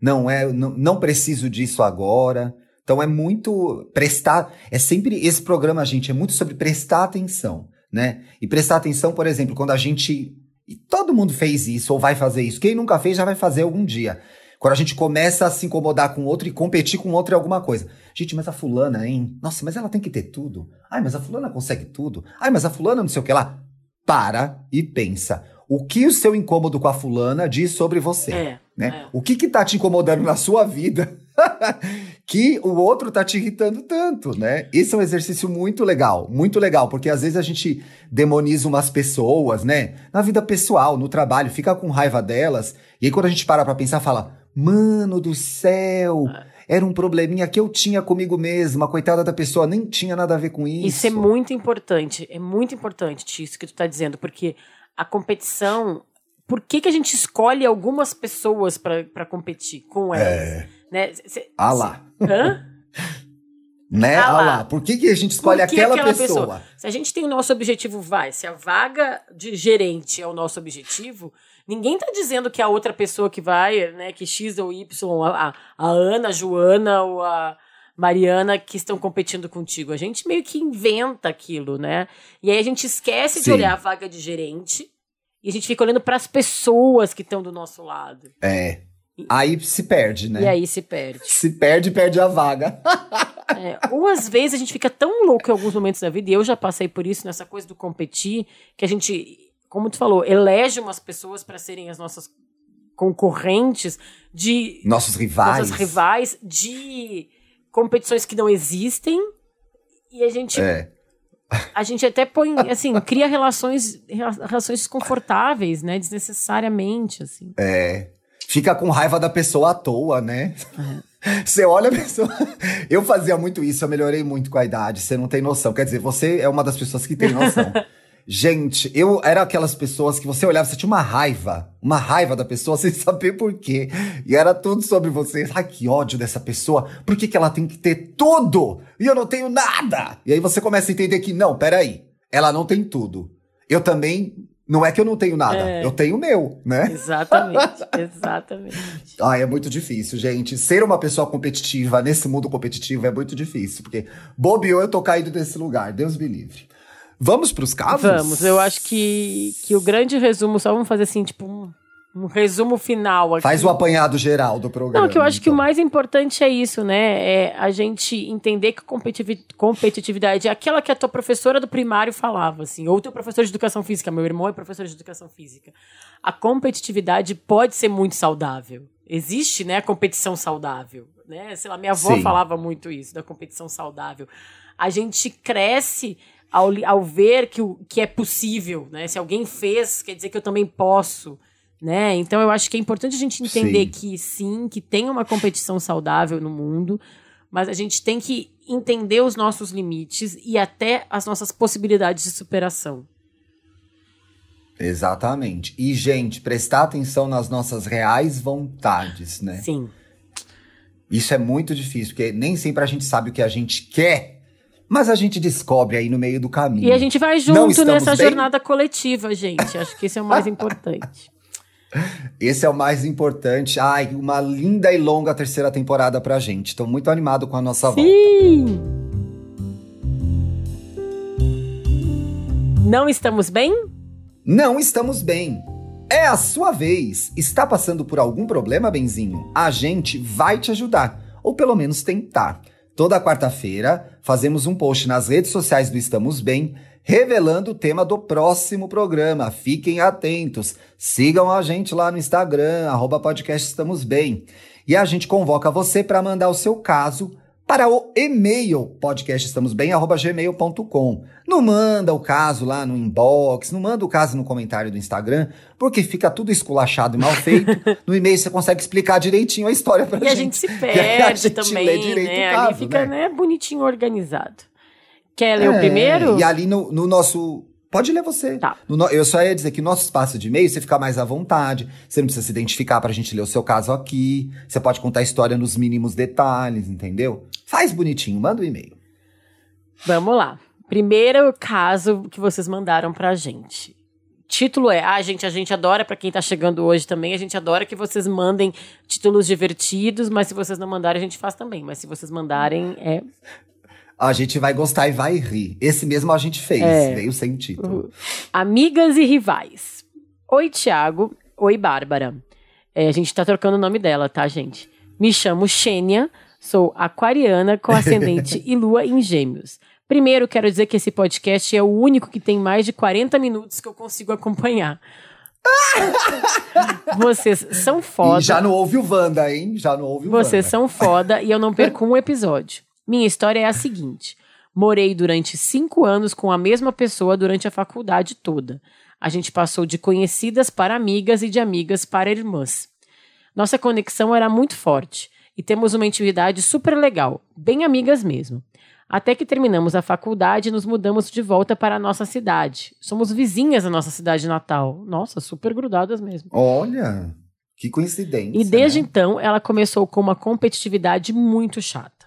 não é, não, não preciso disso agora. Então é muito prestar, é sempre esse programa, gente, é muito sobre prestar atenção né? E prestar atenção, por exemplo, quando a gente. E todo mundo fez isso ou vai fazer isso. Quem nunca fez já vai fazer algum dia. Quando a gente começa a se incomodar com outro e competir com outro em alguma coisa. Gente, mas a fulana, hein? Nossa, mas ela tem que ter tudo. Ai, mas a fulana consegue tudo. Ai, mas a fulana não sei o que lá. Para e pensa. O que o seu incômodo com a fulana diz sobre você? É, né? É. O que que tá te incomodando na sua vida <laughs> que o outro tá te irritando tanto, né? Esse é um exercício muito legal, muito legal, porque às vezes a gente demoniza umas pessoas, né? Na vida pessoal, no trabalho, fica com raiva delas, e aí quando a gente para pra pensar, fala: "Mano do céu, era um probleminha que eu tinha comigo mesma, a coitada da pessoa nem tinha nada a ver com isso". Isso é muito importante, é muito importante isso que tu tá dizendo, porque a competição por que, que a gente escolhe algumas pessoas para competir com elas? É. Né? Cê, ah lá. Hã? <laughs> né? Ah, ah lá. Por que, que a gente escolhe que aquela, aquela pessoa? pessoa? Se a gente tem o nosso objetivo, vai. Se a vaga de gerente é o nosso objetivo, ninguém tá dizendo que a outra pessoa que vai, né, que X ou Y, a, a Ana, a Joana ou a Mariana que estão competindo contigo. A gente meio que inventa aquilo, né? E aí a gente esquece Sim. de olhar a vaga de gerente e a gente fica olhando para as pessoas que estão do nosso lado. É. Aí se perde, né? E aí se perde. Se perde, perde a vaga. <laughs> é, ou às vezes a gente fica tão louco em alguns momentos da vida, e eu já passei por isso nessa coisa do competir, que a gente, como tu falou, elege umas pessoas para serem as nossas concorrentes de. Nossos rivais. Nossos rivais de competições que não existem. E a gente. É. A gente até põe, assim, cria relações, relações desconfortáveis, né? Desnecessariamente, assim. É fica com raiva da pessoa à toa, né? Você olha a pessoa. Eu fazia muito isso, eu melhorei muito com a idade, você não tem noção. Quer dizer, você é uma das pessoas que tem noção. <laughs> Gente, eu era aquelas pessoas que você olhava, você tinha uma raiva, uma raiva da pessoa sem saber por quê. E era tudo sobre você. Ai, que ódio dessa pessoa. Por que, que ela tem que ter tudo? E eu não tenho nada. E aí você começa a entender que, não, peraí, ela não tem tudo. Eu também. Não é que eu não tenho nada, É. eu tenho o meu, né? Exatamente, <laughs> exatamente. Ah, é muito difícil, gente. Ser uma pessoa competitiva nesse mundo competitivo é muito difícil, porque bobeou eu tô caído nesse lugar. Deus me livre. Vamos pros casos? Vamos, eu acho que, que o grande resumo, só vamos fazer assim, tipo, um, um resumo final aqui. Faz o apanhado geral do programa. Não, que eu acho que o então. mais importante é isso, né? É a gente entender que competitivi- competitividade é aquela que a tua professora do primário falava, assim, ou teu professor de educação física. Meu irmão é professor de educação física. A competitividade pode ser muito saudável. Existe, né, a competição saudável, né? Sei lá, minha avó Sim. falava muito isso, da competição saudável. A gente cresce ao, ao ver que, o, que é possível, né? Se alguém fez, quer dizer que eu também posso, né? Então eu acho que é importante a gente entender Sim. que sim, que tem uma competição saudável no mundo, mas a gente tem que entender os nossos limites e até as nossas possibilidades de superação. Exatamente. E, gente, prestar atenção nas nossas reais vontades, né? Sim. Isso é muito difícil, porque nem sempre a gente sabe o que a gente quer, mas a gente descobre aí no meio do caminho. E a gente vai junto nessa bem? jornada coletiva, gente. Acho que esse é o mais <laughs> importante. Esse é o mais importante. Ai, uma linda e longa terceira temporada pra gente. Tô muito animado com a nossa volta. Sim! Não estamos bem? Não estamos bem. É a sua vez. Está passando por algum problema, Benzinho? A gente vai te ajudar, ou pelo menos tentar. Toda quarta-feira fazemos um post nas redes sociais do Estamos Bem, revelando o tema do próximo programa. Fiquem atentos. Sigam a gente lá no Instagram, arroba podcast Estamos Bem. E a gente convoca você para mandar o seu caso para o e-mail podcastestamosbem@gmail.com. Não manda o caso lá no inbox, não manda o caso no comentário do Instagram, porque fica tudo esculachado e mal feito. <laughs> no e-mail você consegue explicar direitinho a história pra E a gente. gente se <laughs> perde a gente também, né? caso, Ali fica, né? né, bonitinho organizado. Quer ler o É, primeiro? E ali no, no nosso. Pode ler você. Tá. No eu só ia dizer que no nosso espaço de e-mail você fica mais à vontade. Você não precisa se identificar pra gente ler o seu caso aqui. Você pode contar a história nos mínimos detalhes, entendeu? Faz bonitinho, manda o e-mail. Vamos lá. Primeiro caso que vocês mandaram pra gente. Título é: Ah, gente, a gente adora, pra quem tá chegando hoje também, a gente adora que vocês mandem títulos divertidos, mas se vocês não mandarem, a gente faz também. Mas se vocês mandarem, é. A gente vai gostar e vai rir. Esse mesmo a gente fez, É. veio sem título. Amigas e rivais. Oi, Tiago. Oi, Bárbara. É, a gente tá trocando o nome dela, tá, gente? Me chamo Xênia, sou aquariana com ascendente <laughs> e lua em gêmeos. Primeiro, quero dizer que esse podcast é o único que tem mais de 40 minutos que eu consigo acompanhar. <laughs> Vocês são foda. E já não ouve o Wanda, hein? Já não ouve o Vocês Wanda. são foda e eu não perco um episódio. Minha história é a seguinte: morei durante cinco anos com a mesma pessoa durante a faculdade toda. A gente passou de conhecidas para amigas e de amigas para irmãs. Nossa conexão era muito forte e temos uma intimidade super legal, bem amigas mesmo. Até que terminamos a faculdade e nos mudamos de volta para a nossa cidade. Somos vizinhas da nossa cidade natal. Nossa, super grudadas mesmo. Olha, que coincidência. E desde né? então, ela começou com uma competitividade muito chata.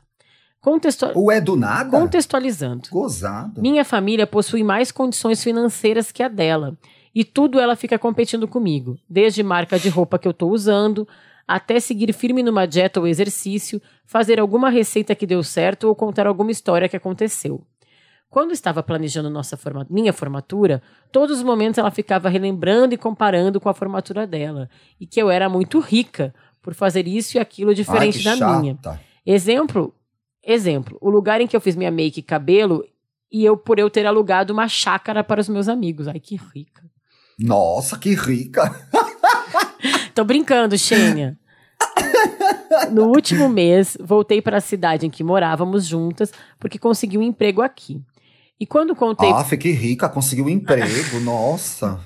Contexto- Ou é do nada? Contextualizando. Gozado. Minha família possui mais condições financeiras que a dela. E tudo ela fica competindo comigo. Desde marca de roupa que eu tô usando, até seguir firme numa dieta ou exercício, fazer alguma receita que deu certo ou contar alguma história que aconteceu. Quando estava planejando nossa forma- minha formatura, todos os momentos ela ficava relembrando e comparando com a formatura dela. E que eu era muito rica por fazer isso e aquilo Ai, diferente que da minha. Exemplo, exemplo, o lugar em que eu fiz minha make e cabelo e eu por eu ter alugado uma chácara para os meus amigos. Ai, que rica. Nossa, que rica. <laughs> Tô brincando, Xênia. No último mês, voltei para a cidade em que morávamos juntas, porque consegui um emprego aqui. E quando contei, Aff, que rica, conseguiu um emprego, <laughs> nossa.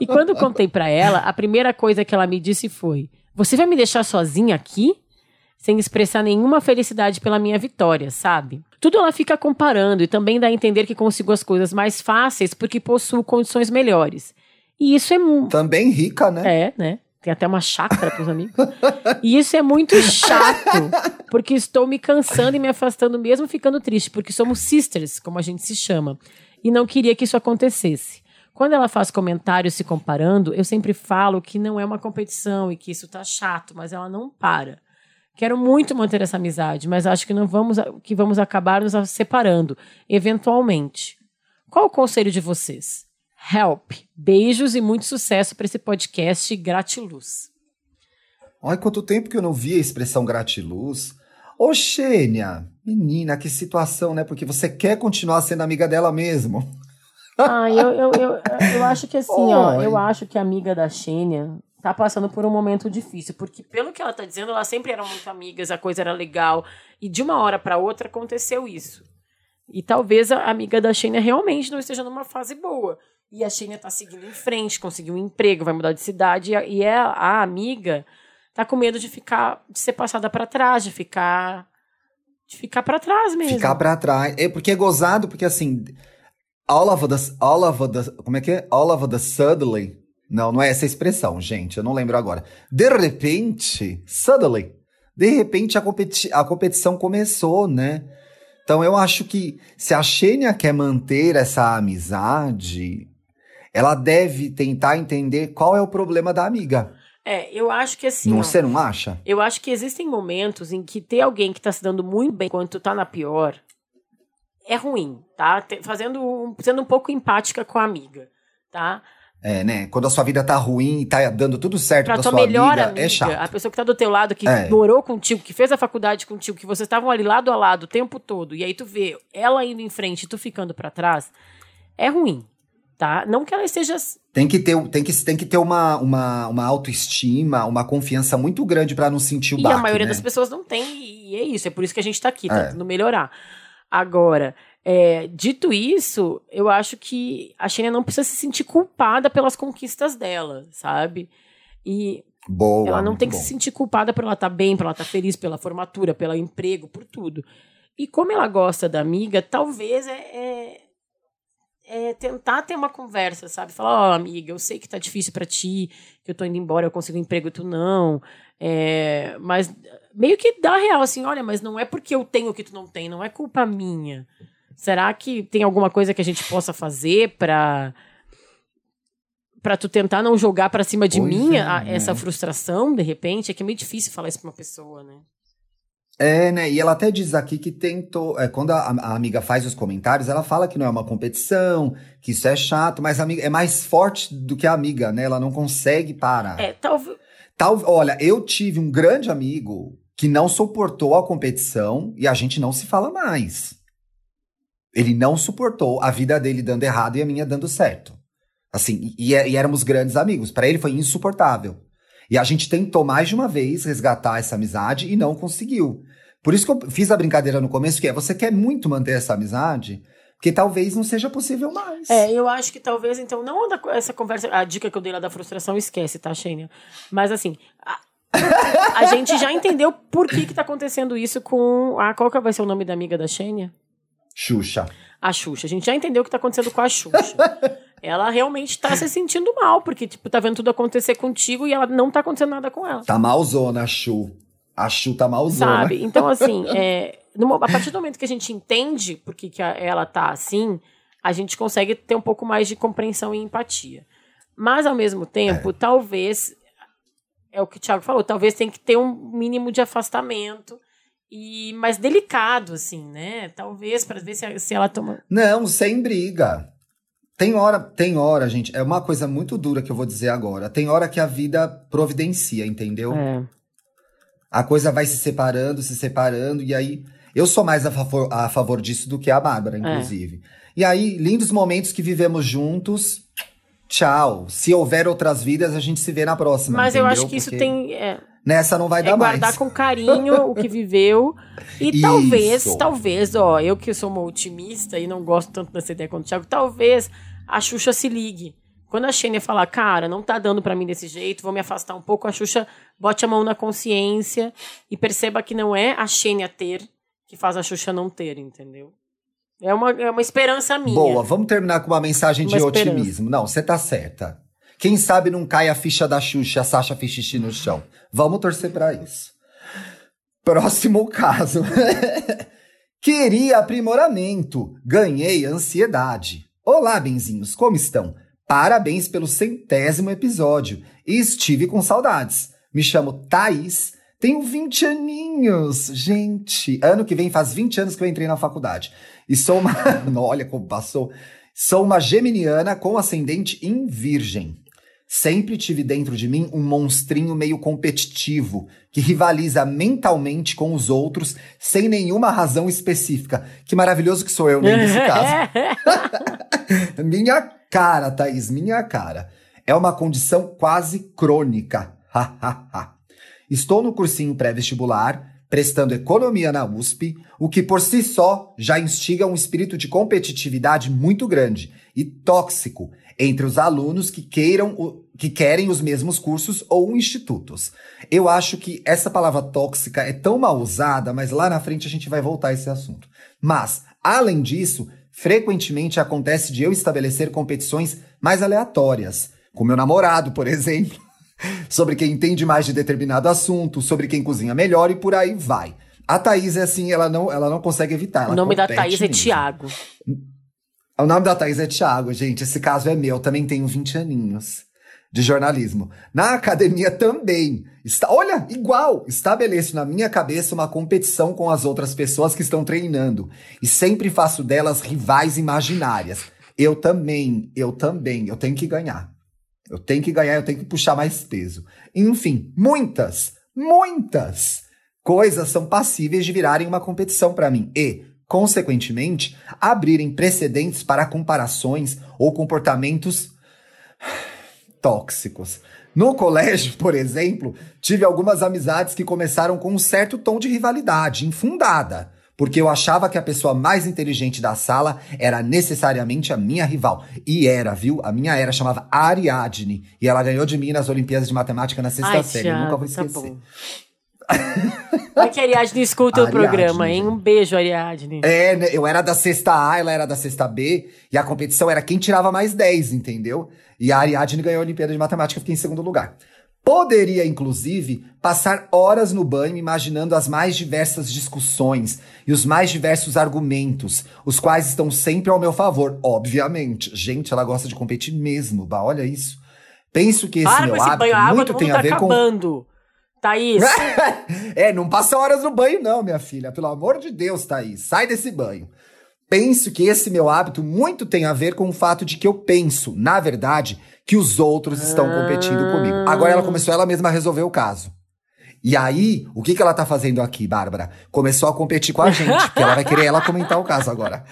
e quando contei para ela, a primeira coisa que ela me disse foi: "Você vai me deixar sozinha aqui? Sem expressar nenhuma felicidade pela minha vitória, sabe? Tudo ela fica comparando e também dá a entender que consigo as coisas mais fáceis porque possuo condições melhores. E isso é. Também rica, né? É, né? Tem até uma chácara pros amigos. e isso é muito chato, porque estou me cansando e me afastando, mesmo ficando triste, porque somos sisters, como a gente se chama. E não queria que isso acontecesse. Quando ela faz comentários se comparando, eu sempre falo que não é uma competição e que isso tá chato, mas ela não para. Quero muito manter essa amizade, mas acho que não vamos que vamos acabar nos separando, eventualmente. Qual o conselho de vocês? Help. Beijos e muito sucesso para esse podcast Gratiluz. Olha quanto tempo que eu não vi a expressão gratiluz. Ô, Xênia, menina, que situação, né? Porque você quer continuar sendo amiga dela mesmo. Ah, eu, eu, eu, eu acho que assim, ó, eu acho que a amiga da Xênia tá passando por um momento difícil, porque pelo que ela tá dizendo, elas sempre eram muito amigas, a coisa era legal, e de uma hora para outra aconteceu isso. E talvez a amiga da Xênia realmente não esteja numa fase boa. E a Xênia tá seguindo em frente, conseguiu um emprego, vai mudar de cidade, e a, a amiga tá com medo de ficar, de ser passada para trás, de ficar de ficar para trás mesmo. Ficar para trás. É porque é gozado, porque assim, all of the all of the como é que é? All of the suddenly não, não é essa expressão, gente. Eu não lembro agora. De repente, suddenly, de repente a, competi a competição começou, né? Então eu acho que se a Xênia quer manter essa amizade, ela deve tentar entender qual é o problema da amiga. É, eu acho que assim. Não, ó, você não acha? Eu acho que existem momentos em que ter alguém que tá se dando muito bem enquanto tá na pior é ruim, tá? Fazendo, sendo um pouco empática com a amiga, tá? É, né? Quando a sua vida tá ruim e tá dando tudo certo pra, pra sua melhor amiga, é amiga, é chato. A pessoa que tá do teu lado, que é. morou contigo, que fez a faculdade contigo, que vocês estavam ali lado a lado o tempo todo, e aí tu vê ela indo em frente e tu ficando para trás, é ruim, tá? Não que ela esteja... Tem que ter, tem que, tem que ter uma, uma, uma autoestima, uma confiança muito grande para não sentir o e baque, E a maioria né? das pessoas não tem, e é isso, é por isso que a gente tá aqui, é. tentando melhorar. Agora, é, dito isso, eu acho que a Xenia não precisa se sentir culpada pelas conquistas dela, sabe? E Boa, ela não tem que bom. se sentir culpada por ela estar tá bem, por ela estar tá feliz, pela formatura, pelo emprego, por tudo. E como ela gosta da amiga, talvez é, é, é tentar ter uma conversa, sabe? Falar, ó, oh, amiga, eu sei que tá difícil para ti, que eu tô indo embora, eu consigo um emprego e tu não. É, mas meio que dá real, assim, olha, mas não é porque eu tenho que tu não tem, não é culpa minha. Será que tem alguma coisa que a gente possa fazer para para tu tentar não jogar para cima de pois mim é, a, né? essa frustração, de repente? É que é meio difícil falar isso pra uma pessoa, né? É, né? E ela até diz aqui que tentou. É, quando a, a, amiga faz os comentários, ela fala que não é uma competição, que isso é chato, mas a amiga é mais forte do que a amiga, né? Ela não consegue parar. É, talvez. Tal, olha, eu tive um grande amigo que não suportou a competição e a gente não se fala mais. Ele não suportou a vida dele dando errado e a minha dando certo. Assim, e, e éramos grandes amigos. Para ele foi insuportável. E a gente tentou mais de uma vez resgatar essa amizade e não conseguiu. Por isso que eu fiz a brincadeira no começo, que é, você quer muito manter essa amizade, porque talvez não seja possível mais. É, eu acho que talvez, então, não essa conversa, a dica que eu dei lá da frustração, esquece, tá, Xênia? Mas assim, a, a gente já entendeu por que que tá acontecendo isso com a, qual que vai ser o nome da amiga da Xênia? Xuxa. A Xuxa. A gente já entendeu o que tá acontecendo com a Xuxa. <laughs> ela realmente tá se sentindo mal, porque, tipo, tá vendo tudo acontecer contigo e ela não tá acontecendo nada com ela. Tá malzona a Xu. A Xu tá malzona. Sabe? Então, assim, <laughs> é, a partir do momento que a gente entende por que, que ela tá assim, a gente consegue ter um pouco mais de compreensão e empatia. Mas, ao mesmo tempo, é. talvez, é o que o Thiago falou, talvez tem que ter um mínimo de afastamento e mais delicado, assim, né? Talvez para ver se, se ela toma. Não, sem briga. Tem hora, tem hora, gente. É uma coisa muito dura que eu vou dizer agora. Tem hora que a vida providencia, entendeu? É. A coisa vai se separando, se separando, e aí. Eu sou mais a favor, a favor disso do que a Bárbara, inclusive. É. E aí, lindos momentos que vivemos juntos. Tchau. Se houver outras vidas, a gente se vê na próxima. Mas entendeu? eu acho que isso Porque... tem. É Nessa não vai é dar guardar mais. com carinho o que viveu. E <laughs> Isso. talvez, talvez, ó, eu que sou uma otimista e não gosto tanto dessa ideia quanto o Thiago, talvez a Xuxa se ligue Quando a Xênia falar, cara, não tá dando para mim desse jeito, vou me afastar um pouco, a Xuxa bote a mão na consciência e perceba que não é a Xênia ter que faz a Xuxa não ter, entendeu? É uma, é uma esperança minha. Boa, vamos terminar com uma mensagem Uma de esperança. otimismo. Não, você tá certa. Quem sabe não cai a ficha da Xuxa, a Sasha fez no chão. Vamos torcer pra isso. Próximo <laughs> caso. Queria aprimoramento, ganhei ansiedade. Olá, benzinhos, como estão? Parabéns pelo centésimo episódio. Estive com saudades. Me chamo Thaís, tenho 20 aninhos. Gente, ano que vem faz 20 anos que eu entrei na faculdade. E sou uma. <laughs> Olha como passou. Sou uma geminiana com ascendente em virgem. Sempre tive dentro de mim um monstrinho meio competitivo, que rivaliza mentalmente com os outros sem nenhuma razão específica. Que maravilhoso que sou eu, né, nesse caso. <laughs> minha cara, Thaís, minha cara. É uma condição quase crônica. Estou no cursinho pré-vestibular, prestando economia na USP, o que por si só já instiga um espírito de competitividade muito grande e tóxico entre os alunos que queiram o- que querem os mesmos cursos ou institutos. Eu acho que essa palavra tóxica é tão mal usada, mas lá na frente a gente vai voltar a esse assunto. Mas, além disso, frequentemente acontece de eu estabelecer competições mais aleatórias, com meu namorado, por exemplo, <laughs> sobre quem entende mais de determinado assunto, sobre quem cozinha melhor e por aí vai. A Thaís é assim, ela não, ela não consegue evitar. o nome da Thaís é mesmo. Tiago. O nome da Thaís é Thiago, gente. Esse caso é meu. Também tenho 20 aninhos de jornalismo. Na academia também. Está, olha, igual. Estabeleço na minha cabeça uma competição com as outras pessoas que estão treinando. E sempre faço delas rivais imaginárias. Eu também, eu também. Eu tenho que ganhar. Eu tenho que ganhar, eu tenho que puxar mais peso. Enfim, muitas, muitas coisas são passíveis de virarem uma competição para mim. E, consequentemente, abrirem precedentes para comparações ou comportamentos tóxicos. No colégio, por exemplo, tive algumas amizades que começaram com um certo tom de rivalidade, infundada, porque eu achava que a pessoa mais inteligente da sala era necessariamente a minha rival. E era, viu? A minha era chamava Ariadne, e ela ganhou de mim nas Olimpíadas de Matemática na sexta Ai, série. Eu nunca vou tá esquecer. bom. Vai que a Ariadne escuta o Ariadne, programa, hein? Um beijo, Ariadne. É, né, eu era da sexta A, ela era da sexta B, e a competição era quem tirava mais 10, entendeu? E a Ariadne ganhou a Olimpíada de Matemática, fiquei em segundo lugar. Poderia, inclusive, passar horas no banho imaginando as mais diversas discussões e os mais diversos argumentos, os quais estão sempre ao meu favor, obviamente. Gente, ela gosta de competir mesmo, bah, olha isso. Penso que esse Para com meu esse hábito banho, água muito do tem a tá ver com acabando. Thaís, <laughs> é, não passa horas no banho, não, minha filha. Pelo amor de Deus, Thaís. Sai desse banho. Penso que esse meu hábito muito tem a ver com o fato de que eu penso, na verdade, que os outros estão competindo comigo. Agora ela começou ela mesma a resolver o caso. E aí, o que, que ela tá fazendo aqui, Bárbara? Começou a competir com a gente, porque ela vai querer ela comentar o caso agora.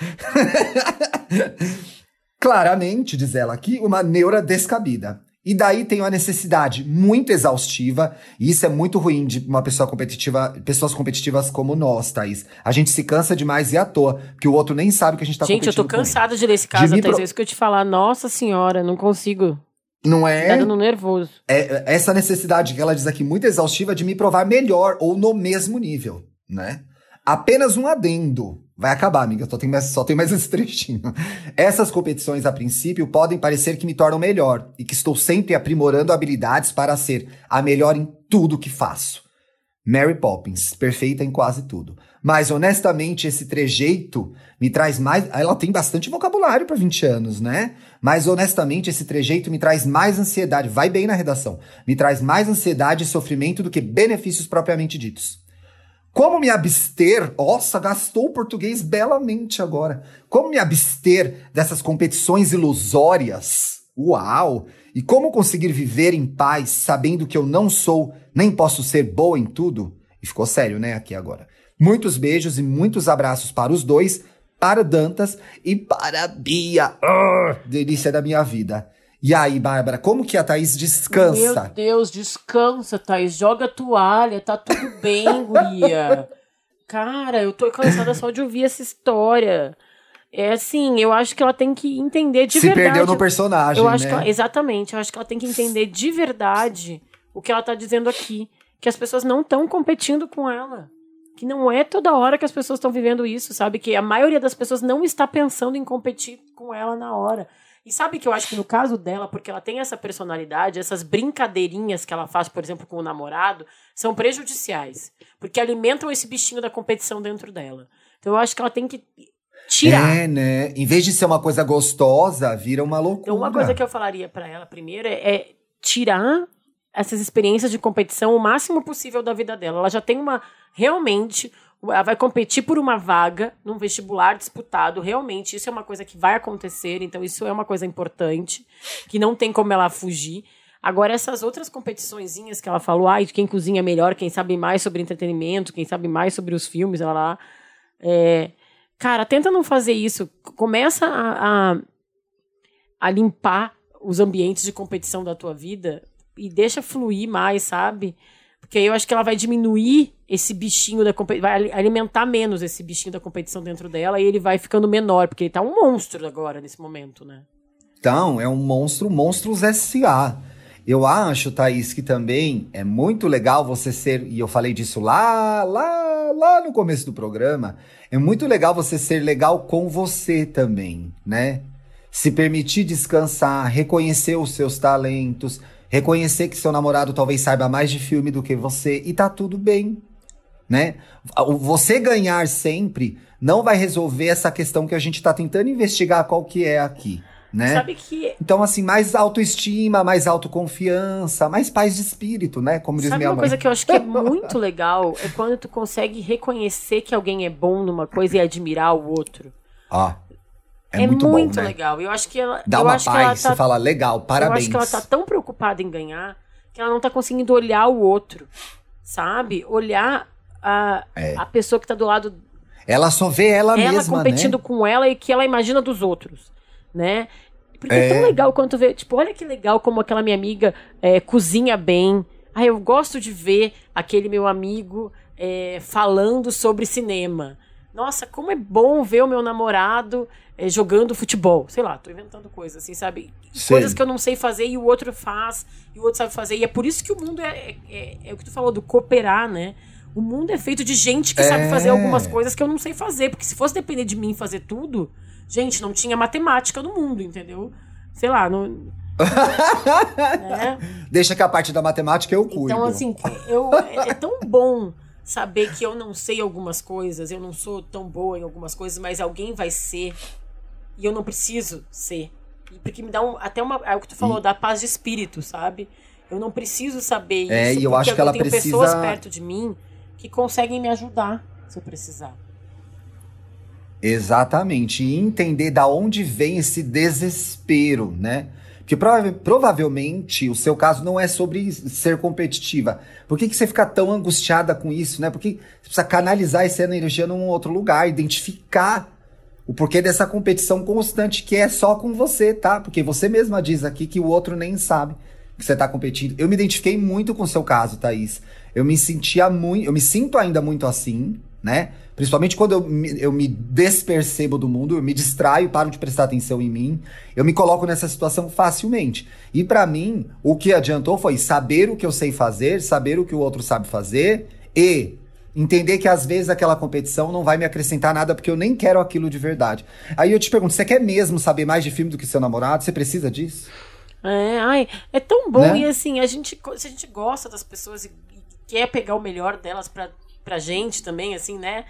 <laughs> Claramente, diz ela aqui, uma neura descabida. E daí tem uma necessidade muito exaustiva, e isso é muito ruim de uma pessoa competitiva, pessoas competitivas como nós, Thaís. A gente se cansa demais e à toa, porque o outro nem sabe que a gente tá gente, eu tô competindo com ele. cansada de ler esse caso, Thaís. pro- É isso que eu te falar. Nossa senhora, não consigo. Não Tá é? dando nervoso. é essa necessidade que ela diz aqui muito exaustiva de me provar melhor ou no mesmo nível, né? Apenas um adendo. Vai acabar, amiga. Só tem mais, só tem mais <laughs> esse trechinho. Essas competições, a princípio, podem parecer que me tornam melhor e que estou sempre aprimorando habilidades para ser a melhor em tudo que faço. Mary Poppins, perfeita em quase tudo. Mas, honestamente, esse trejeito me traz mais. Ela tem bastante vocabulário para 20 anos, né? Mas, honestamente, esse trejeito me traz mais ansiedade. Vai bem na redação. Me traz mais ansiedade e sofrimento do que benefícios propriamente ditos. Como me abster? Nossa, gastou o português belamente agora. Como me abster dessas competições ilusórias? Uau! E como conseguir viver em paz sabendo que eu não sou, nem posso ser boa em tudo? E ficou sério, né, aqui agora. Muitos beijos e muitos abraços para os dois, para Dantas e para Bia. Ah, delícia da minha vida. E aí, Bárbara, como que a Thaís descansa? Meu Deus, descansa, Thaís. Joga a toalha, tá tudo bem, <laughs> guria. Cara, eu tô cansada só de ouvir essa história. É assim, eu acho que ela tem que entender de Se verdade. perdeu no personagem, Eu acho né? que ela- exatamente, eu acho que ela tem que entender de verdade o que ela tá dizendo aqui, que as pessoas não estão competindo com ela. Que não é toda hora que as pessoas estão vivendo isso, sabe? Que a maioria das pessoas não está pensando em competir com ela na hora. E sabe que eu acho que no caso dela, porque ela tem essa personalidade, essas brincadeirinhas que ela faz, por exemplo, com o namorado, são prejudiciais. Porque alimentam esse bichinho da competição dentro dela. Então eu acho que ela tem que tirar. É, né? Em vez de ser uma coisa gostosa, vira uma loucura. Então, uma coisa que eu falaria pra ela primeiro é, é tirar essas experiências de competição o máximo possível da vida dela. Ela já tem uma. Realmente. Ela vai competir por uma vaga num vestibular disputado. Realmente, isso é uma coisa que vai acontecer. Então, isso é uma coisa importante. Que não tem como ela fugir. Agora, essas outras competiçõezinhas que ela falou, ai, de quem cozinha melhor, quem sabe mais sobre entretenimento, quem sabe mais sobre os filmes, ela lá. É, cara, tenta não fazer isso. Começa a, a, a limpar os ambientes de competição da tua vida e deixa fluir mais, sabe? Porque aí eu acho que ela vai diminuir esse bichinho da competição, vai ali- alimentar menos esse bichinho da competição dentro dela e ele vai ficando menor, porque ele tá um monstro agora nesse momento, né? Então, é um monstro, monstros S.A. Eu acho, Thaís, que também é muito legal você ser, e eu falei disso lá, lá, lá no começo do programa, é muito legal você ser legal com você também, né? Se permitir descansar, reconhecer os seus talentos, reconhecer que seu namorado talvez saiba mais de filme do que você, e tá tudo bem, né? Você ganhar sempre não vai resolver essa questão que a gente tá tentando investigar qual que é aqui, né? Sabe que Então, assim, mais autoestima, mais autoconfiança, mais paz de espírito, né? Como diz Sabe minha uma mãe. coisa que eu acho que é <laughs> muito legal? É quando tu consegue reconhecer que alguém é bom numa coisa e admirar o outro. Ó, é, muito, bom, né? legal. Eu acho que ela. Dá eu uma acho que ela paz, tá você fala, legal, Eu parabéns. acho que ela tá tão preocupada em ganhar que ela não tá conseguindo olhar o outro, sabe? Olhar a, É. a pessoa que tá do lado Ela só vê ela, ela mesma, competindo né? com ela e que ela imagina dos outros, né? Porque é, É. tão legal quando tu vê, tipo, olha que legal como aquela minha amiga é, cozinha bem. Ah, eu gosto de ver aquele meu amigo é, falando sobre cinema. Nossa, como é bom ver o meu namorado é, jogando futebol. Sei lá, tô inventando coisas, assim, sabe? Sei. Coisas que eu não sei fazer e o outro faz, e o outro sabe fazer. E é por isso que o mundo é, é, é- é o que tu falou, do cooperar, né? O mundo é feito de gente que sabe É. fazer algumas coisas que eu não sei fazer. Porque se fosse depender de mim fazer tudo, gente, não tinha matemática no mundo, entendeu? Sei lá, não. <laughs> né? Deixa que a parte da matemática eu cuido. Então, assim, eu, é tão bom saber que eu não sei algumas coisas, eu não sou tão boa em algumas coisas, mas alguém vai ser. E eu não preciso ser. E Porque me dá um, até uma. É o que tu falou, dá paz de espírito, sabe? Eu não preciso saber isso. É, e eu acho que ela tenho precisa- pessoas perto de mim que conseguem me ajudar se eu precisar. Exatamente. E entender da onde vem esse desespero, né? Porque prova- provavelmente o seu caso não é sobre ser competitiva. Por que, que você fica tão angustiada com isso, né? Porque você precisa canalizar essa energia num outro lugar, identificar o porquê dessa competição constante que é só com você, tá? Porque você mesma diz aqui que o outro nem sabe que você tá competindo. Eu me identifiquei muito com o seu caso, Thaís. Eu me sentia muito, eu me sinto ainda muito assim, né? Principalmente quando eu me, eu me despercebo do mundo, eu me distraio, paro de prestar atenção em mim, eu me coloco nessa situação facilmente. E pra mim, o que adiantou foi saber o que eu sei fazer, saber o que o outro sabe fazer e entender que às vezes aquela competição não vai me acrescentar nada porque eu nem quero aquilo de verdade. Aí eu te pergunto, você quer mesmo saber mais de filme do que seu namorado? Você precisa disso? É, ai, é tão bom Né? e assim, a gente, se a gente gosta das pessoas e quer pegar o melhor delas pra, pra gente também, assim, né?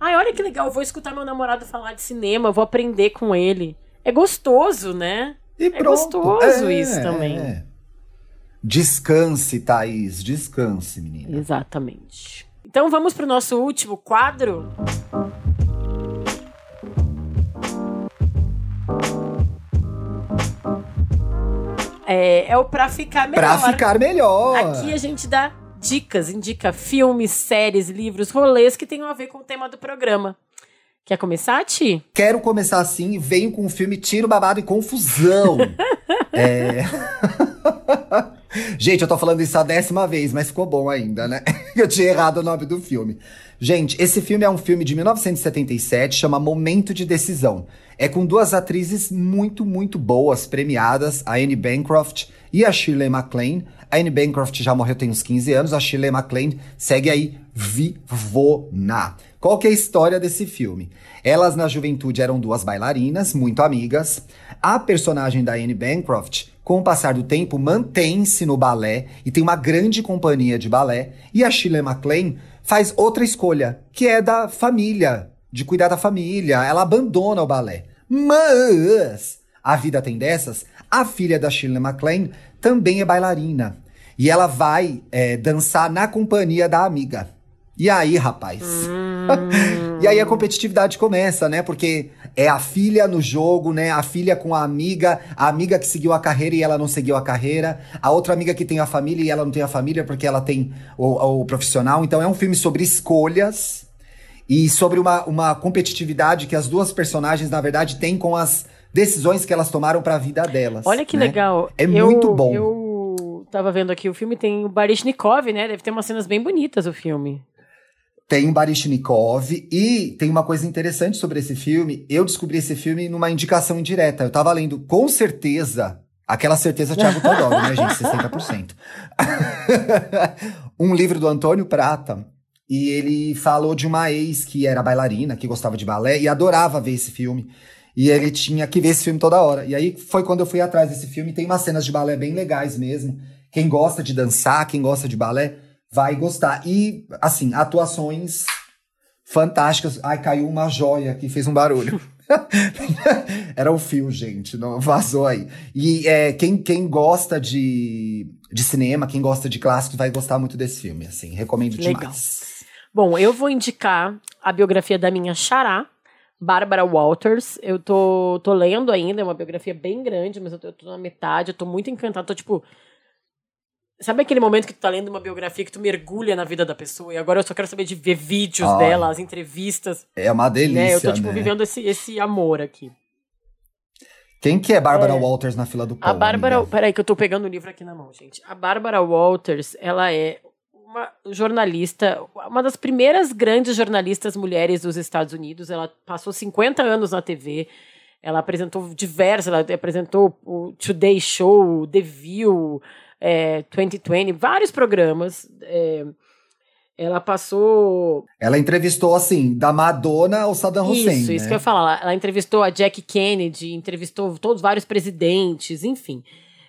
Ai, olha que legal, eu vou escutar meu namorado falar de cinema, vou aprender com ele. É gostoso, né? E É pronto. gostoso É, isso também. é. Descanse, Thaís, descanse, menina. Exatamente. Então vamos pro nosso último quadro. É, é o pra ficar melhor. Pra ficar melhor. Aqui a gente dá dicas, indica filmes, séries, livros, rolês que tenham a ver com o tema do programa. Quer começar, Ti? Quero começar assim, venho com o filme Tiro, Babado e Confusão. <laughs> é... <laughs> <laughs> Gente, eu tô falando isso a décima vez, mas ficou bom ainda, né? <laughs> Eu tinha errado o nome do filme. Gente, esse filme é um filme de 1977, chama Momento de Decisão. É com duas atrizes muito, muito boas, premiadas, a Anne Bancroft e a Shirley MacLaine. A Anne Bancroft já morreu tem uns 15 anos, a Shirley MacLaine segue aí vivona. Qual que é a história desse filme? Elas na juventude eram duas bailarinas, muito amigas. A personagem da Anne Bancroft com o passar do tempo, mantém-se no balé e tem uma grande companhia de balé. E a Shirley MacLaine faz outra escolha, que é da família, de cuidar da família. Ela abandona o balé. Mas a vida tem dessas. A filha da Shirley MacLaine também é bailarina. E ela vai é, dançar na companhia da amiga. E aí, rapaz? Hum. <laughs> e aí a competitividade começa, né? Porque é a filha no jogo, né? A filha com a amiga, a amiga que seguiu a carreira e ela não seguiu a carreira, a outra amiga que tem a família e ela não tem a família porque ela tem o, o profissional. Então é um filme sobre escolhas e sobre uma, uma competitividade que as duas personagens, na verdade, têm com as decisões que elas tomaram para a vida delas. Olha que né? legal. É eu, muito bom. Eu tava vendo aqui o filme, tem o Baryshnikov, né? Deve ter umas cenas bem bonitas o filme. Tem Baryshnikov e tem uma coisa interessante sobre esse filme. Eu descobri esse filme numa indicação indireta. Eu tava lendo, com certeza, aquela certeza Thiago Teodoro, né, gente? 60%. <laughs> um livro do Antônio Prata. E ele falou de uma ex que era bailarina, que gostava de balé e adorava ver esse filme. E ele tinha que ver esse filme toda hora. E aí foi quando eu fui atrás desse filme. Tem umas cenas de balé bem legais mesmo. Quem gosta de dançar, quem gosta de balé, vai gostar. E, assim, atuações fantásticas. Ai, caiu uma joia que fez um barulho. <laughs> Era o um fio, gente, não vazou aí. E é, quem, quem gosta de, de cinema, quem gosta de clássicos, vai gostar muito desse filme, assim, recomendo Legal. demais. Bom, eu vou indicar a biografia da minha xará, Bárbara Walters. Eu tô, tô lendo ainda, é uma biografia bem grande, mas eu tô, eu tô na metade, eu tô muito encantada, tô tipo Sabe aquele momento que tu tá lendo uma biografia que tu mergulha na vida da pessoa e agora eu só quero saber de ver vídeos Ai, dela, as entrevistas. É uma delícia, né? Eu tô, tipo, né? vivendo esse, esse amor aqui. Quem que é Bárbara é, Walters na fila do pão? A Bárbara... Amiga? Peraí que eu tô pegando o livro aqui na mão, gente. A Bárbara Walters, ela é uma jornalista, uma das primeiras grandes jornalistas mulheres dos Estados Unidos. Ela passou 50 anos na TV. Ela apresentou diversas, ela apresentou o Today Show, The View, é, 2020, vários programas. É, ela passou. Ela entrevistou, assim, da Madonna ao Saddam Hussein. Isso, né? isso que eu ia falar. Ela entrevistou a Jack Kennedy, entrevistou todos vários presidentes, enfim.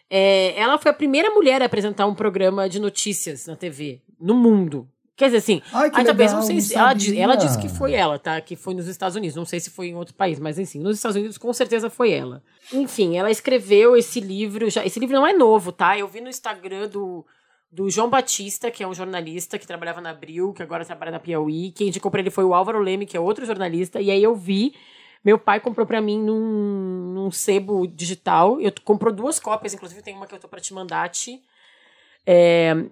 É, ela foi a primeira mulher a apresentar um programa de notícias na TV, no mundo. Quer dizer, assim, Ai, aí talvez não sei se. Ela, ela disse que foi ela, tá? Que foi nos Estados Unidos. Não sei se foi em outro país, mas enfim, nos Estados Unidos com certeza foi ela. Enfim, ela escreveu esse livro. Já, esse livro não é novo, tá? Eu vi no Instagram do, do João Batista, que é um jornalista que trabalhava na Abril, que agora trabalha na Piauí. Quem indicou pra ele foi o Álvaro Leme, que é outro jornalista. E aí eu vi. Meu pai comprou para mim num, num sebo digital. Eu comprou duas cópias, inclusive tem uma que eu tô pra te mandar, Ti. É,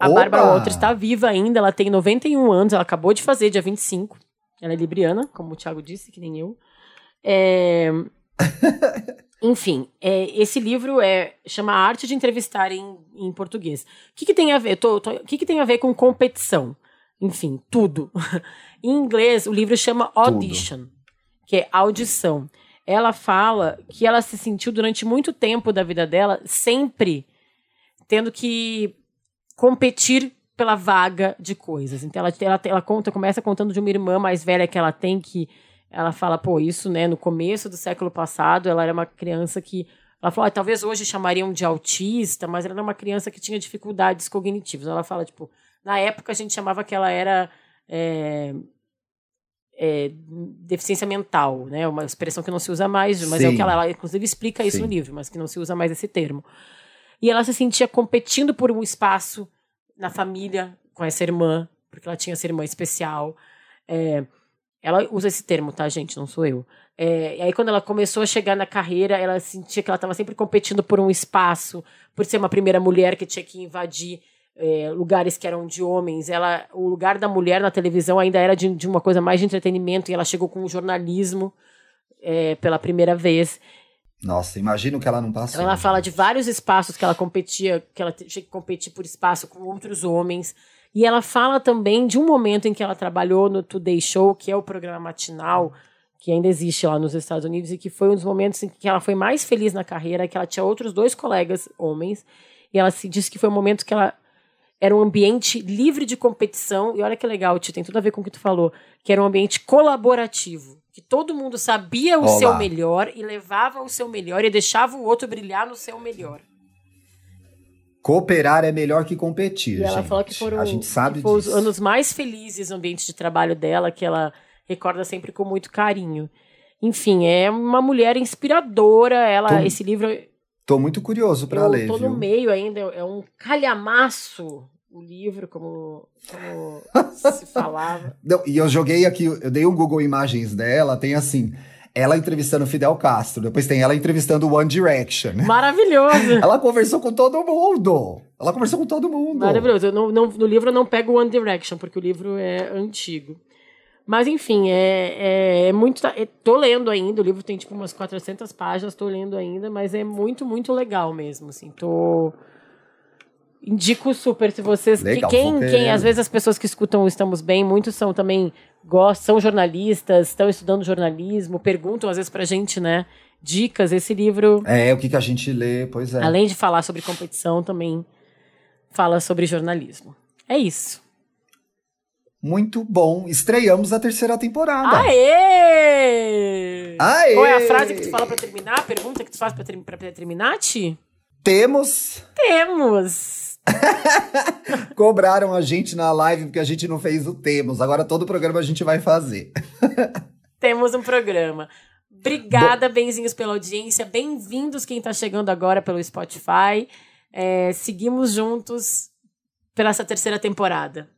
a Opa! Bárbara Walters está viva ainda, ela tem 91 anos, ela acabou de fazer dia 25. Ela é libriana, como o Thiago disse, que nem eu. É... <laughs> Enfim, é, esse livro é chama Arte de Entrevistar em, em português. O que, que tem a ver? Tô, tô, o que, que tem a ver com competição? Enfim, tudo. <laughs> em inglês, o livro chama Audition, tudo. que é audição. Ela fala que ela se sentiu durante muito tempo da vida dela sempre tendo que competir pela vaga de coisas. Então ela, ela, ela conta, começa contando de uma irmã mais velha que ela tem que ela fala, pô, isso, né, no começo do século passado, ela era uma criança que ela falou, ah, talvez hoje chamariam de autista, mas ela era uma criança que tinha dificuldades cognitivas. Ela fala, tipo, na época a gente chamava que ela era é, é, deficiência mental, né? Uma expressão que não se usa mais, mas Sim. é o que ela, ela inclusive explica isso Sim. no livro, mas que não se usa mais esse termo. E ela se sentia competindo por um espaço na família com essa irmã, porque ela tinha essa irmã especial. É, ela usa esse termo, tá, gente? Não sou eu. É, e aí, quando ela começou a chegar na carreira, ela sentia que ela estava sempre competindo por um espaço, por ser uma primeira mulher que tinha que invadir é, lugares que eram de homens. Ela, o lugar da mulher na televisão ainda era de, de uma coisa mais de entretenimento, e ela chegou com o jornalismo é, pela primeira vez. Nossa, imagino que ela não passou. Ela fala de vários espaços que ela competia, que ela tinha que competir por espaço com outros homens. E ela fala também de um momento em que ela trabalhou no Today Show, que é o programa matinal que ainda existe lá nos Estados Unidos e que foi um dos momentos em que ela foi mais feliz na carreira, que ela tinha outros dois colegas homens e ela se disse que foi um momento que ela era um ambiente livre de competição e olha que legal, Tio, tem tudo a ver com o que tu falou, que era um ambiente colaborativo, que todo mundo sabia o Olá. seu melhor e levava o seu melhor e deixava o outro brilhar no seu melhor. Cooperar é melhor que competir, E ela gente. falou que foram, A gente sabe que foram os disso. anos mais felizes no ambiente de trabalho dela, que ela recorda sempre com muito carinho. Enfim, é uma mulher inspiradora. Ela, Tô- esse livro, Tô muito curioso pra eu ler, tô viu? no meio ainda. É um calhamaço o livro, como, como <laughs> se falava. Não, e eu joguei aqui, eu dei um Google Imagens dela, tem assim, ela entrevistando Fidel Castro, depois tem ela entrevistando One Direction. Maravilhoso. Ela conversou com todo mundo. Ela conversou com todo mundo. Maravilhoso. Eu não, não- no livro eu não pego One Direction, porque o livro é antigo. Mas, enfim, é, é, é muito. é- tô lendo ainda, o livro tem tipo umas 400 páginas, tô lendo ainda, mas é muito, muito legal mesmo. Assim, tô. Indico super se vocês. Legal, que quem, quem, às vezes as pessoas que escutam o Estamos Bem, muitos são também. Gostam, são jornalistas, estão estudando jornalismo, perguntam às vezes pra gente, né? Dicas. Esse livro, É, o que, que a gente lê, pois é. além de falar sobre competição, também fala sobre jornalismo. É isso. Muito bom. Estreamos a terceira temporada. Aê! Aê! Qual é a frase que tu fala pra terminar? A pergunta que tu faz pra, ter- pra terminar, Ti? Temos. Temos! <laughs> Cobraram a gente na live porque a gente não fez o temos. Agora todo o programa a gente vai fazer. <laughs> Temos um programa. Obrigada, benzinhos, pela audiência. Bem-vindos quem tá chegando agora pelo Spotify. É, seguimos juntos pela essa terceira temporada.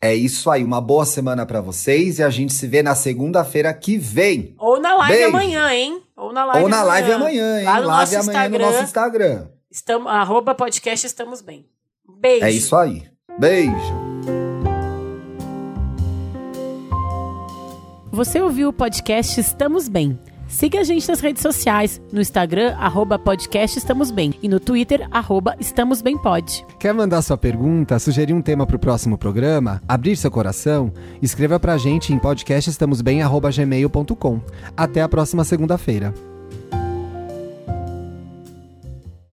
É isso aí. Uma boa semana pra vocês e a gente se vê na segunda-feira que vem. Ou na live Beijo. amanhã, hein? Ou na live Ou na live amanhã, hein? Lá no live amanhã no nosso Instagram. Estamos, arroba podcast Estamos Bem. Beijo. É isso aí. Beijo. Você ouviu o podcast Estamos Bem. Siga a gente nas redes sociais, no Instagram, arroba podcast Estamos Bem, e no Twitter, arroba Estamos Bem Pod. Quer mandar sua pergunta, sugerir um tema para o próximo programa, abrir seu coração? Escreva pra gente em podcastestamosbem.gmail.com. Até a próxima segunda-feira.